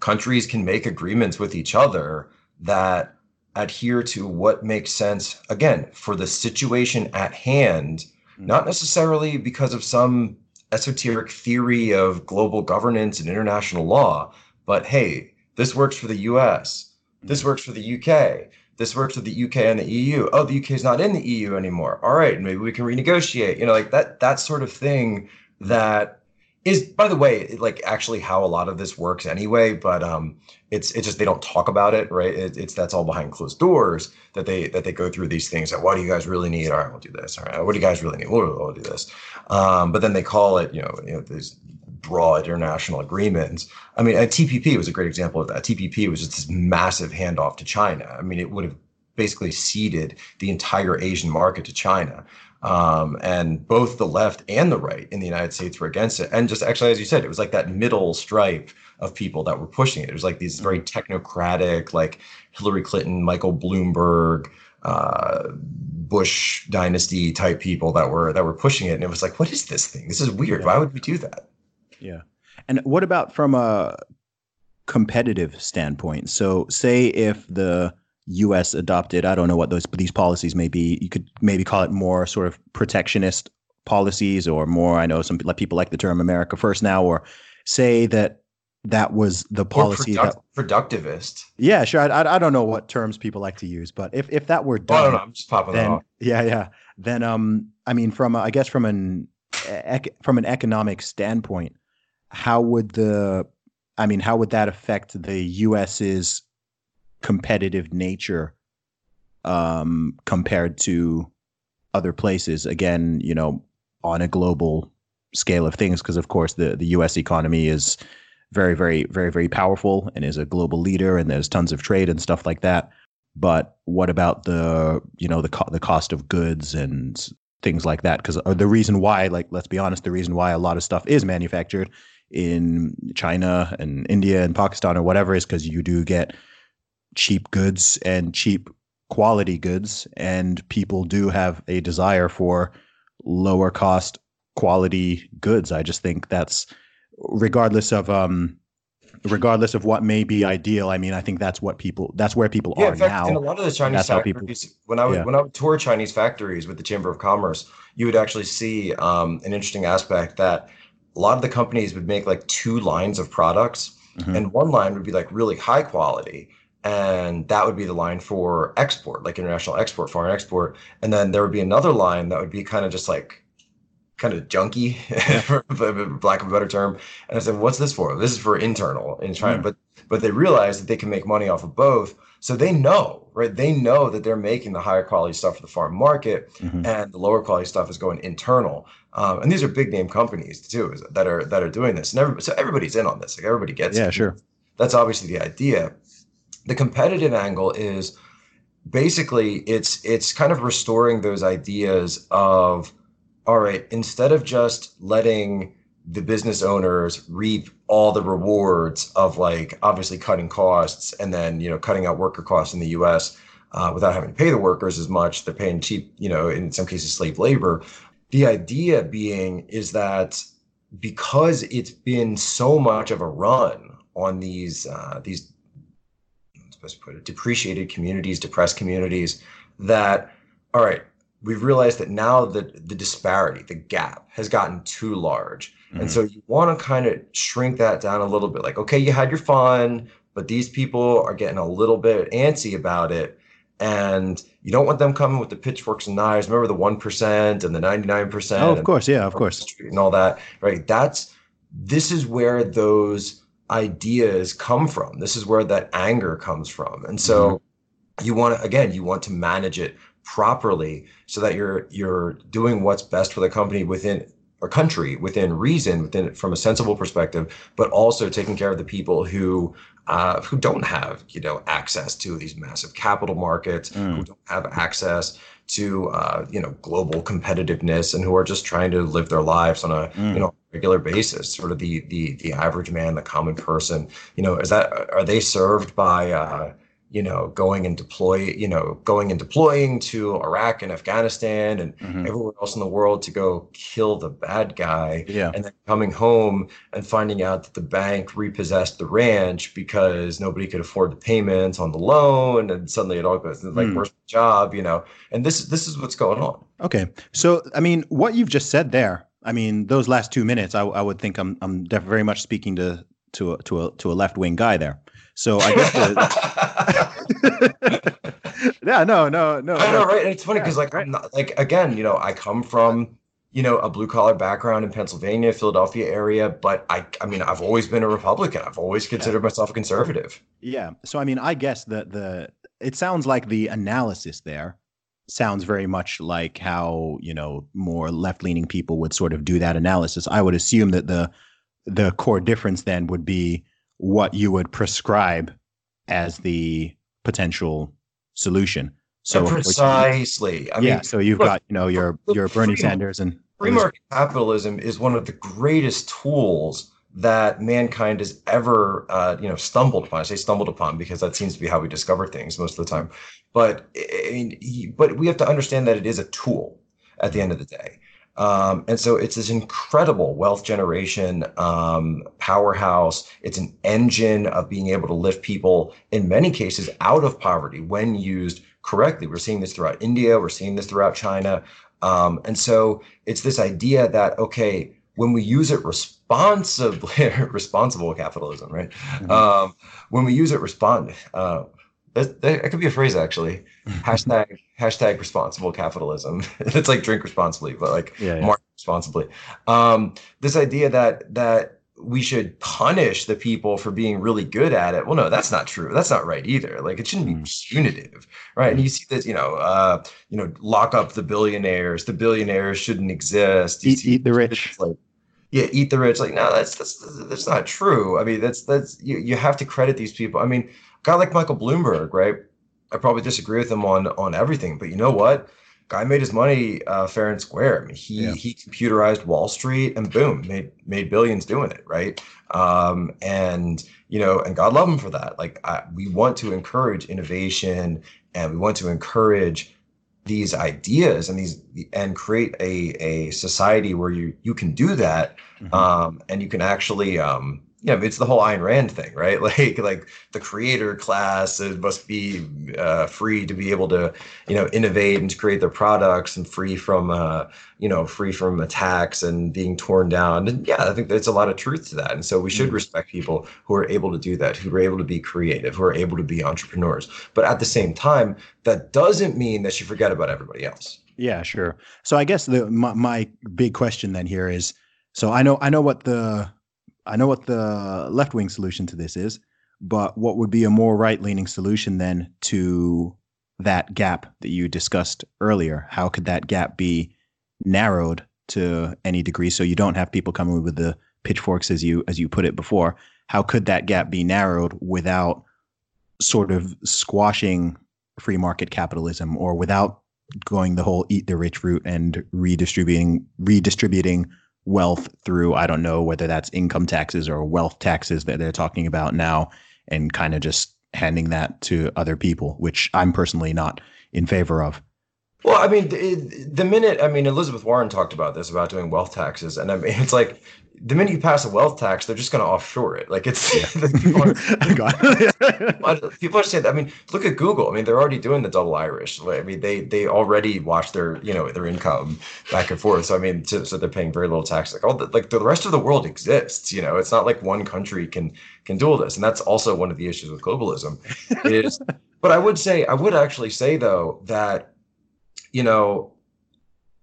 C: countries can make agreements with each other that adhere to what makes sense again for the situation at hand, mm-hmm. not necessarily because of some esoteric theory of global governance and international law. But hey, this works for the US. This mm-hmm. works for the UK. This works for the UK and the EU. Oh, the UK is not in the EU anymore. All right, maybe we can renegotiate. You know, like that that sort of thing that is by the way like actually how a lot of this works anyway but um it's it's just they don't talk about it right it, it's that's all behind closed doors that they that they go through these things that what do you guys really need all right we'll do this all right what do you guys really need we'll, we'll do this um but then they call it you know you know these broad international agreements. I mean a tpp was a great example of that. Tpp was just this massive handoff to china. I mean it would have basically ceded the entire asian market to china. Um, and both the left and the right in the United States were against it. And just actually, as you said, it was like that middle stripe of people that were pushing it. It was like these very technocratic, like Hillary Clinton, Michael Bloomberg, uh, Bush dynasty type people that were that were pushing it. And it was like, what is this thing? This is weird. Yeah. Why would we do that?
A: Yeah. And what about from a competitive standpoint? So, say if the U.S. adopted. I don't know what those these policies may be. You could maybe call it more sort of protectionist policies, or more. I know some people like the term "America First" now, or say that that was the policy
C: product, that productivist.
A: Yeah, sure. I, I, don't know what terms people like to use, but if if that were done,
C: oh, I don't know. I'm just popping
A: then,
C: off.
A: Yeah, yeah. Then um, I mean, from a, I guess from an ec- from an economic standpoint, how would the I mean, how would that affect the U.S.'s competitive nature um, compared to other places. Again, you know, on a global scale of things, because of course the the U.S. economy is very, very, very, very powerful and is a global leader, and there's tons of trade and stuff like that. But what about the you know the co- the cost of goods and things like that? Because uh, the reason why, like, let's be honest, the reason why a lot of stuff is manufactured in China and India and Pakistan or whatever is because you do get cheap goods and cheap quality goods and people do have a desire for lower cost quality goods i just think that's regardless of um regardless of what may be ideal. I mean, I think that's what people that's where people
C: yeah,
A: are
C: in fact,
A: now.
C: In a lot of the Chinese factories, people, when I would yeah. when I would tour Chinese factories with the Chamber of Commerce, you would actually see um, an interesting aspect that a lot of the companies would make like two lines of products, mm-hmm. and one line would be like really high quality, and that would be the line for export, like international export, foreign export, and then there would be another line that would be kind of just like kind of junky, for lack of a better term. And I said, "What's this for? This is for internal in China." Mm. But but they realize that they can make money off of both, so they know, right? They know that they're making the higher quality stuff for the foreign market, mm-hmm. and the lower quality stuff is going internal. Um, and these are big name companies too that are that are doing this, and every, so everybody's in on this. Like everybody gets.
A: Yeah,
C: it.
A: sure.
C: That's obviously the idea. The competitive angle is basically it's it's kind of restoring those ideas of all right, instead of just letting the business owners reap all the rewards of like obviously cutting costs and then you know cutting out worker costs in the U.S. Uh, without having to pay the workers as much, they're paying cheap, you know, in some cases slave labor. The idea being is that because it's been so much of a run on these uh, these I'm supposed to put it depreciated communities, depressed communities, that all right, we've realized that now that the disparity, the gap has gotten too large. Mm-hmm. And so you want to kind of shrink that down a little bit. Like, okay, you had your fun, but these people are getting a little bit antsy about it. And you don't want them coming with the pitchforks and knives. Remember the 1% and the 99%.
A: Oh, of course. Yeah, of course.
C: And all that, right? That's, this is where those ideas come from. This is where that anger comes from. And so, mm-hmm you want to again you want to manage it properly so that you're you're doing what's best for the company within a country within reason within from a sensible perspective but also taking care of the people who uh, who don't have you know access to these massive capital markets mm. who don't have access to uh, you know global competitiveness and who are just trying to live their lives on a mm. you know regular basis sort of the the the average man the common person you know is that are they served by uh, you know, going and deploy, you know, going and deploying to Iraq and Afghanistan and mm-hmm. everywhere else in the world to go kill the bad guy.
A: Yeah.
C: And then coming home and finding out that the bank repossessed the ranch because nobody could afford the payments on the loan. And suddenly it all goes like, mm. where's my job? You know, and this this is what's going on.
A: Okay. So I mean, what you've just said there, I mean, those last two minutes, I, I would think I'm I'm very much speaking to to a, to a to a left wing guy there. So I guess the Yeah, no, no, no.
C: I know, right? And it's funny because like I'm not like again, you know, I come from you know a blue collar background in Pennsylvania, Philadelphia area, but I I mean I've always been a Republican. I've always considered yeah. myself a conservative.
A: Yeah. So I mean I guess the the it sounds like the analysis there sounds very much like how, you know, more left-leaning people would sort of do that analysis. I would assume that the the core difference then would be what you would prescribe as the potential solution.
C: So precisely.
A: I mean, yeah. So you've look, got you know your your Bernie Sanders and
C: free market capitalism is one of the greatest tools that mankind has ever uh, you know stumbled upon. I say stumbled upon because that seems to be how we discover things most of the time. But I mean, but we have to understand that it is a tool at the end of the day. Um, and so it's this incredible wealth generation um, powerhouse. It's an engine of being able to lift people, in many cases, out of poverty when used correctly. We're seeing this throughout India, we're seeing this throughout China. Um, and so it's this idea that, okay, when we use it responsibly, responsible capitalism, right? Mm-hmm. Um, when we use it respond, uh, that, that, could be a phrase actually. hashtag hashtag responsible capitalism. it's like drink responsibly, but like yeah, yeah. market responsibly. Um, this idea that that we should punish the people for being really good at it. Well, no, that's not true. That's not right either. Like it shouldn't be mm. punitive, right? And you see this, you know, uh, you know, lock up the billionaires. The billionaires shouldn't exist.
A: Eat, eat the rich.
C: Like, yeah, eat the rich. Like, no, that's that's that's not true. I mean, that's that's you you have to credit these people. I mean, guy like Michael Bloomberg, right? I probably disagree with him on on everything, but you know what? Guy made his money uh, fair and square. I mean, he yeah. he computerized Wall Street and boom, made made billions doing it, right? Um, and you know, and God love him for that. Like I, we want to encourage innovation, and we want to encourage these ideas and these and create a a society where you you can do that, mm-hmm. um, and you can actually um, yeah, it's the whole Ayn Rand thing, right? Like, like the creator class must be uh, free to be able to, you know, innovate and to create their products and free from, uh, you know, free from attacks and being torn down. And yeah, I think there's a lot of truth to that. And so we should mm-hmm. respect people who are able to do that, who are able to be creative, who are able to be entrepreneurs. But at the same time, that doesn't mean that you forget about everybody else.
A: Yeah, sure. So I guess the my, my big question then here is, so I know I know what the I know what the left wing solution to this is, but what would be a more right leaning solution then to that gap that you discussed earlier? How could that gap be narrowed to any degree so you don't have people coming with the pitchforks as you as you put it before? How could that gap be narrowed without sort of squashing free market capitalism or without going the whole eat the rich route and redistributing redistributing wealth through I don't know whether that's income taxes or wealth taxes that they're talking about now and kind of just handing that to other people, which I'm personally not in favor of.
C: Well, I mean, the, the minute I mean Elizabeth Warren talked about this about doing wealth taxes, and I mean it's like the minute you pass a wealth tax, they're just going to offshore it. Like it's yeah. people, are, people. I mean, look at Google. I mean, they're already doing the double Irish. I mean, they they already watch their you know their income back and forth. So I mean, so, so they're paying very little tax. Like all the, like the rest of the world exists. You know, it's not like one country can can do all this. And that's also one of the issues with globalism. Is but I would say I would actually say though that you know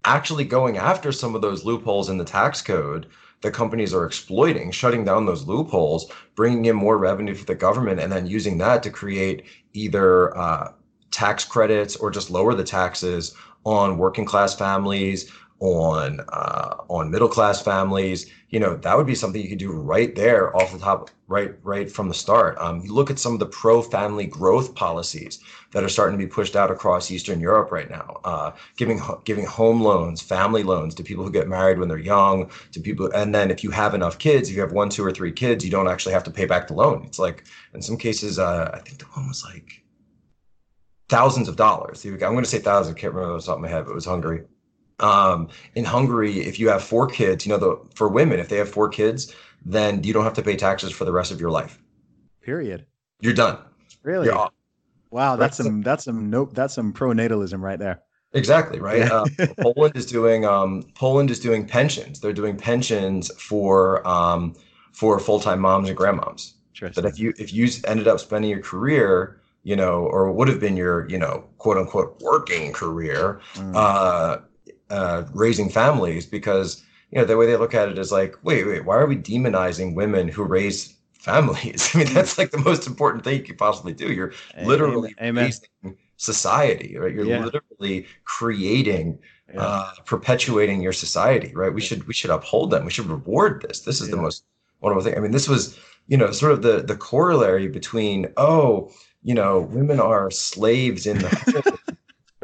C: actually going after some of those loopholes in the tax code that companies are exploiting, shutting down those loopholes, bringing in more revenue for the government, and then using that to create either uh, tax credits or just lower the taxes on working class families, on uh, on middle class families. You know that would be something you could do right there off the top, right right from the start. Um, you look at some of the pro family growth policies that are starting to be pushed out across Eastern Europe right now, uh, giving giving home loans, family loans to people who get married when they're young, to people, and then if you have enough kids, if you have one, two, or three kids, you don't actually have to pay back the loan. It's like in some cases, uh, I think the one was like thousands of dollars. I'm going to say thousands. I can't remember off the top of my head, but it was Hungary. Um, in Hungary, if you have four kids, you know, the for women, if they have four kids, then you don't have to pay taxes for the rest of your life.
A: Period.
C: You're done.
A: Really? You're wow, that's some that's some nope, that's some pronatalism right there.
C: Exactly right. Yeah. uh, Poland is doing um, Poland is doing pensions. They're doing pensions for um, for full time moms and grandmoms. But if you if you ended up spending your career, you know, or would have been your you know quote unquote working career, mm. uh, uh, raising families because you know the way they look at it is like wait wait why are we demonizing women who raise families? I mean that's like the most important thing you could possibly do. You're literally Amen. raising society right? You're yeah. literally creating yeah. uh, perpetuating your society right? We should we should uphold them. We should reward this. This is yeah. the most wonderful thing. I mean this was you know sort of the the corollary between oh you know women are slaves in the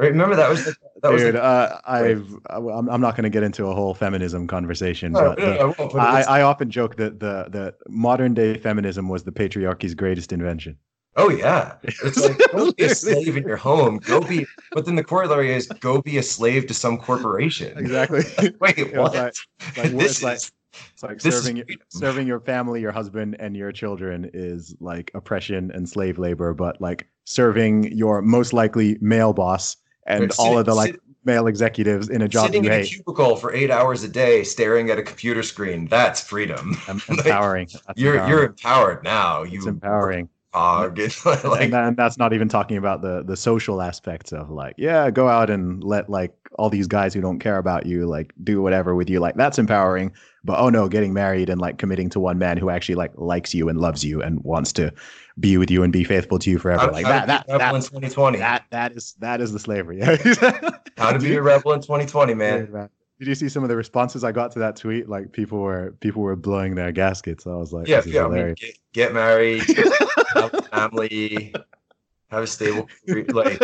C: remember that was the that
A: Dude, uh, I've I'm, I'm not going to get into a whole feminism conversation, no, but, no, no, I, I, often joke that the the modern day feminism was the patriarchy's greatest invention.
C: Oh yeah, it's like don't be a slave in your home. Go be, but then the corollary is go be a slave to some corporation.
A: Exactly.
C: Wait, what?
A: Like, like, this it's like, it's like serving serving your family, your husband, and your children is like oppression and slave labor, but like serving your most likely male boss and all of the like sit, male executives in a job
C: sitting in hate. a cubicle for eight hours a day staring at a computer screen that's freedom
A: empowering
C: like, you're empowering. you're empowered now you
A: it's empowering
C: dog
A: like, and, and that's not even talking about the the social aspects of like yeah go out and let like all these guys who don't care about you like do whatever with you like that's empowering but oh no getting married and like committing to one man who actually like likes you and loves you and wants to be with you and be faithful to you forever. How, like how that, that,
C: that, in 2020.
A: That, that is, that is the slavery.
C: how to be a rebel in 2020, man.
A: Did you see some of the responses I got to that tweet? Like people were people were blowing their gaskets. I was like,
C: yeah, yeah. I mean, get, get, married, have a family, have a stable. Like,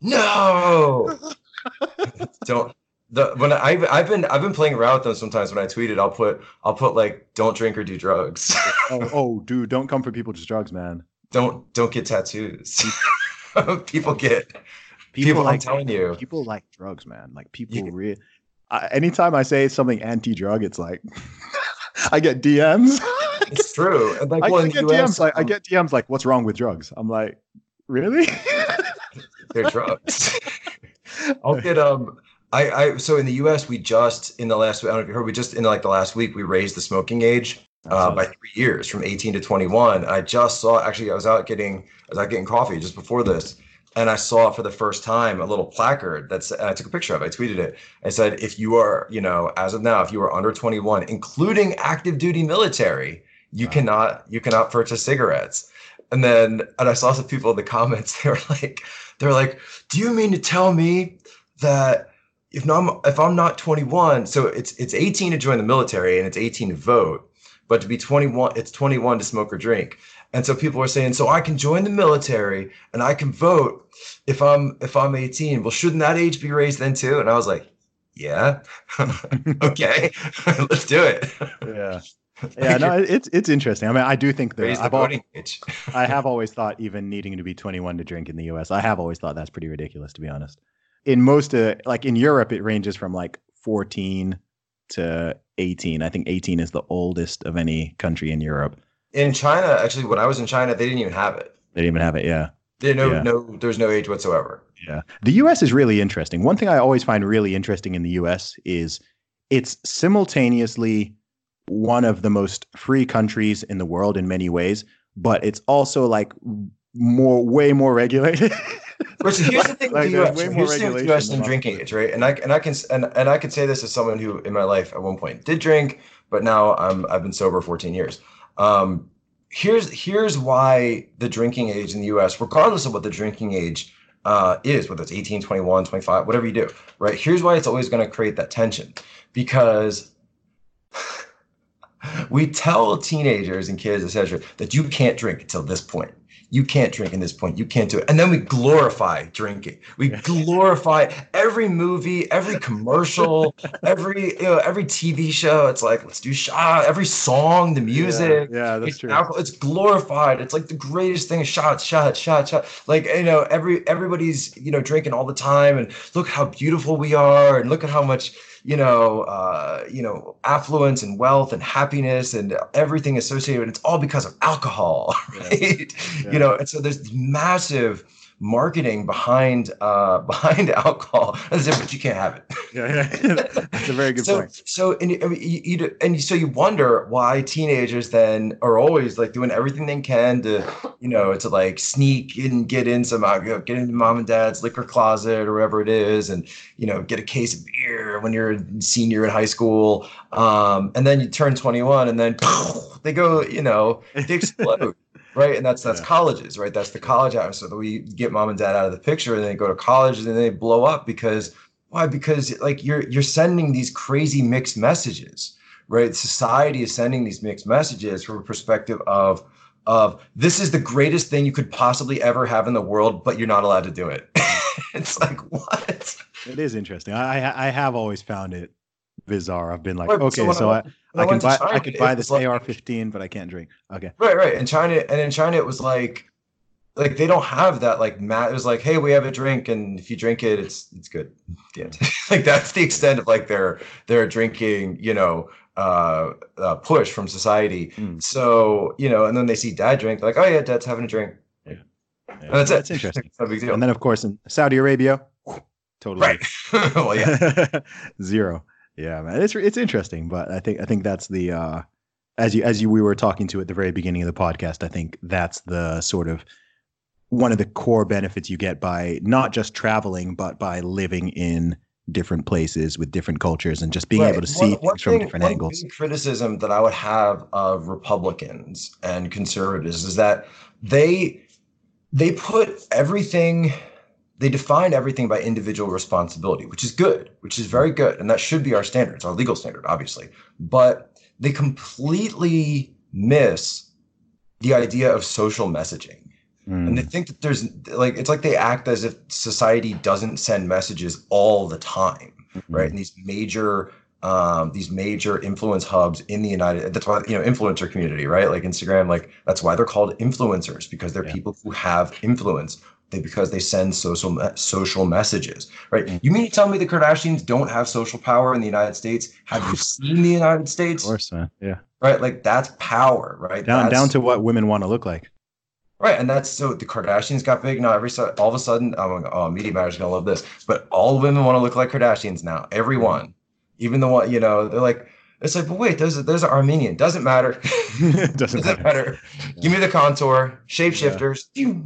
C: no, don't the when I've I've been I've been playing around with them sometimes when I tweet it, I'll put I'll put like don't drink or do drugs.
A: oh, oh, dude, don't come for people just drugs, man.
C: Don't don't get tattoos. people get people, people like, I'm telling you.
A: People like drugs, man. Like people you, really anytime I say something anti-drug, it's like I get DMs.
C: it's true. And like,
A: I,
C: well,
A: I get
C: US,
A: DMs like I get DMs like, "What's wrong with drugs?" I'm like, "Really?"
C: they're drugs. I'll get um. I, I so in the U.S. we just in the last I don't know if you heard we just in like the last week we raised the smoking age uh, by three years from 18 to 21. I just saw actually I was out getting I was out getting coffee just before this, and I saw for the first time a little placard that's I took a picture of it. I tweeted it. I said if you are you know as of now if you are under 21, including active duty military, you
A: Wow.
C: cannot you cannot purchase cigarettes. And then and I saw some people in the comments. They were like they're like, do you mean to tell me that if not if I'm not 21, so it's it's 18 to join the military and it's 18 to vote, but to be 21, it's 21 to smoke or drink. And so people are saying, so I can join the military and I can vote if I'm if I'm 18. Well, shouldn't that age be raised then too? And I was like, yeah, okay, let's do it.
A: yeah, yeah. No, it's it's interesting. I mean, I do think that I've al-
C: voting age.
A: I have always thought even needing to be 21 to drink in the US, I have always thought that's pretty ridiculous to be honest. In most uh, like in Europe it ranges from like 14 to 18. I think 18 is the oldest of any country in Europe.
C: In China, actually, when I was in China, they didn't even have it.
A: They didn't even have it, yeah.
C: They no
A: Yeah.
C: no there's no age whatsoever.
A: Yeah. The US is really interesting. One thing I always find really interesting in the US is it's simultaneously one of the most free countries in the world in many ways, but it's also like more way more regulated.
C: Which here's the thing
A: Like,
C: with the US. Here's the thing with US and age, right? And I and I can and, and I can say this as someone who in my life at one point did drink, but now I'm I've been sober 14 years. Um, here's here's why the drinking age in the US, regardless of what the drinking age uh, is, whether it's 18, 21, 25, whatever you do, right? Here's why it's always going to create that tension because we tell teenagers and kids, etc., that you can't drink until this point. You can't drink in this point. You can't do it. And then we glorify drinking. We glorify every movie, every commercial, every you know, every TV show. It's like let's do shot. Uh, every song, the music.
A: Yeah, that's
C: it's
A: true.
C: alcohol- it's glorified. It's like the greatest thing. Shot, shot, shot, shot. Like you know, every everybody's you know drinking all the time, and look how beautiful we are, and look at how much you know, uh, you know, affluence and wealth and happiness and everything associated. with it's all because of alcohol, right?
A: Yeah.
C: You know, and so there's massive marketing behind uh behind alcohol as if but you can't have it
A: Yeah, yeah. That's a very good
C: so,
A: point.
C: So, and you, I mean, you, you and so you wonder why teenagers then are always like doing everything they can to, you know, to like sneak and get in some, uh, you know, get into mom and dad's liquor closet or whatever it is, and you know, get a case of beer when you're a senior in high school, um, and then you turn 21, and then they go, you know, they explode. Right. And that's that's
A: Yeah.
C: colleges, right? That's the college atmosphere. So we get mom and dad out of the picture and they go to college and then they blow up because why? Because like you're you're sending these crazy mixed messages, right? Society is sending these mixed messages from a perspective of of this is the greatest thing you could possibly ever have in the world, but you're not allowed to do it. it's like what?
A: It is interesting. I I have always found it bizarre. I've been like,
C: Right,
A: okay,
C: when
A: so
C: I
A: I, I, can buy
C: China,
A: I could
C: it
A: buy this
C: like-
A: AR-15, but I can't drink. Okay.
C: Right, right. In China and in China it was like like they don't have that like Matt it was like, hey, we have a drink, and if you drink it, it's it's good. Yeah. like that's the extent of like their their drinking, you know, uh, uh push from society.
A: Mm.
C: So, you know, and then they see dad drink, like, oh yeah, dad's having a drink.
A: Yeah,
C: And that's it.
A: Interesting.
C: No big deal.
A: And then of course in Saudi Arabia, totally
C: right. well, yeah.
A: zero. Yeah, man, it's it's interesting, but I think I think that's the uh, as you as you we were talking to at the very beginning of the podcast. I think that's the sort of one of the core benefits you get by not just traveling, but by living in different places with different cultures and just being
C: Right.
A: able to see
C: One- one
A: things from
C: thing-
A: different
C: one
A: angles.
C: criticism that I would have of Republicans and conservatives is that they they put everything they define everything by individual responsibility, which is good, which is very good, and that should be our standard. It's our legal standard, obviously. But they completely miss the idea of social messaging and they
A: Mm,
C: think that there's like it's like they act as if society doesn't send messages all the time right and these major um these major influence hubs in the united that's why you know influencer community right like instagram like that's why they're called influencers because they're
A: Yeah.
C: people who have influence they because they send social social messages right
A: Mm.
C: you mean to tell me the kardashians don't have social power in the united states have you seen the united States?
A: Of course, man. Yeah.
C: right? Like that's power, right?
A: Down
C: that's,
A: down to what women want to look like.
C: Right, and that's so the Kardashians got big. Now every all of a sudden, I'm like, oh, Media Matters gonna love this, but all women want to look like Kardashians now. Everyone, even the one, you know, they're like, it's like, but wait, those are, those are Armenian. Doesn't matter.
A: Doesn't,
C: Doesn't
A: matter.
C: matter. Give me the contour, shapeshifters.
A: Yeah,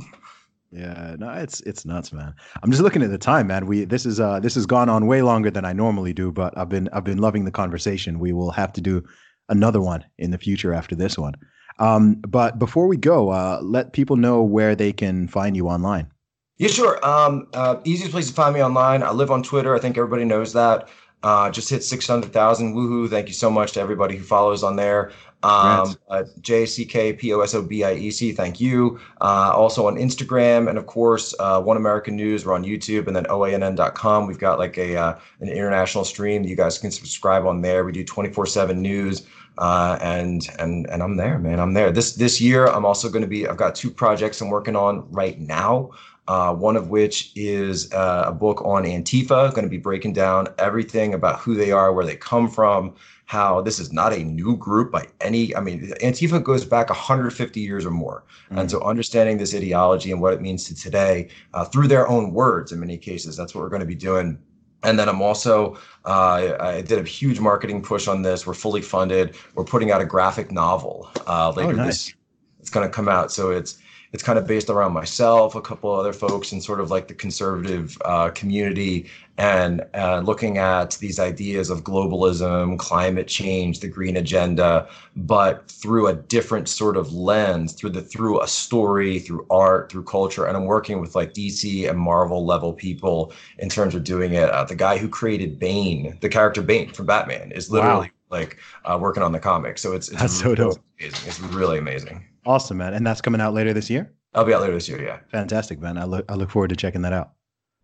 A: no, it's it's nuts, man. I'm just looking at the time, man. We this is uh this has gone on way longer than I normally do, but I've been I've been loving the conversation. We will have to do another one in the future after this one. Um, but before we go, uh, let people know where they can find you online.
C: Yeah, sure. Um, uh, easiest place to find me online. I live on Twitter. I think everybody knows that. Uh, just hit 600,000. Woohoo. Thank you so much to everybody who follows on there. Um, uh, J C K P O S O B I E C. Thank you. Uh, also on Instagram and of course, uh, One American News. We're on YouTube and then OANN.com. We've got like a uh, an international stream. You guys can subscribe on there. We do 24 seven news. Uh, and and and I'm there, man. I'm there. This this year, I'm also going to be. I've got two projects I'm working on right now. Uh, one of which is uh, a book on Antifa, going to be breaking down everything about who they are, where they come from, how this is not a new group by any. I mean, Antifa goes back 150 years or more, mm. and so understanding this ideology and what it means to today uh, through their own words, in many cases, that's what we're going to be doing. And then I'm also, uh, I did a huge marketing push on this. We're fully funded. We're putting out a graphic novel uh, later oh, nice. this. It's going to come out, so it's it's kind of based around myself, a couple other folks, and sort of like the conservative uh, community, and uh, looking at these ideas of globalism, climate change, the green agenda, but through a different sort of lens, through the through a story, through art, through culture. And I'm working with like DC and Marvel level people in terms of doing it. Uh, the guy who created Bane, the character Bane from Batman, is literally wow. like uh, working on the comic. So it's it's
A: That's
C: really
A: so dope.
C: amazing. It's really amazing.
A: Awesome, man. And that's coming out later this year?
C: I'll be out later this year, yeah.
A: Fantastic, man. I look I look forward to checking that out.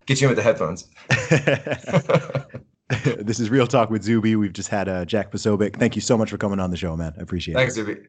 C: Get you in with the headphones.
A: this is Real Talk with Zuby. We've just had uh, Jack Posobiec. Thank you so much for coming on the show, man. I appreciate
C: Thanks,
A: it.
C: Thanks, Zuby.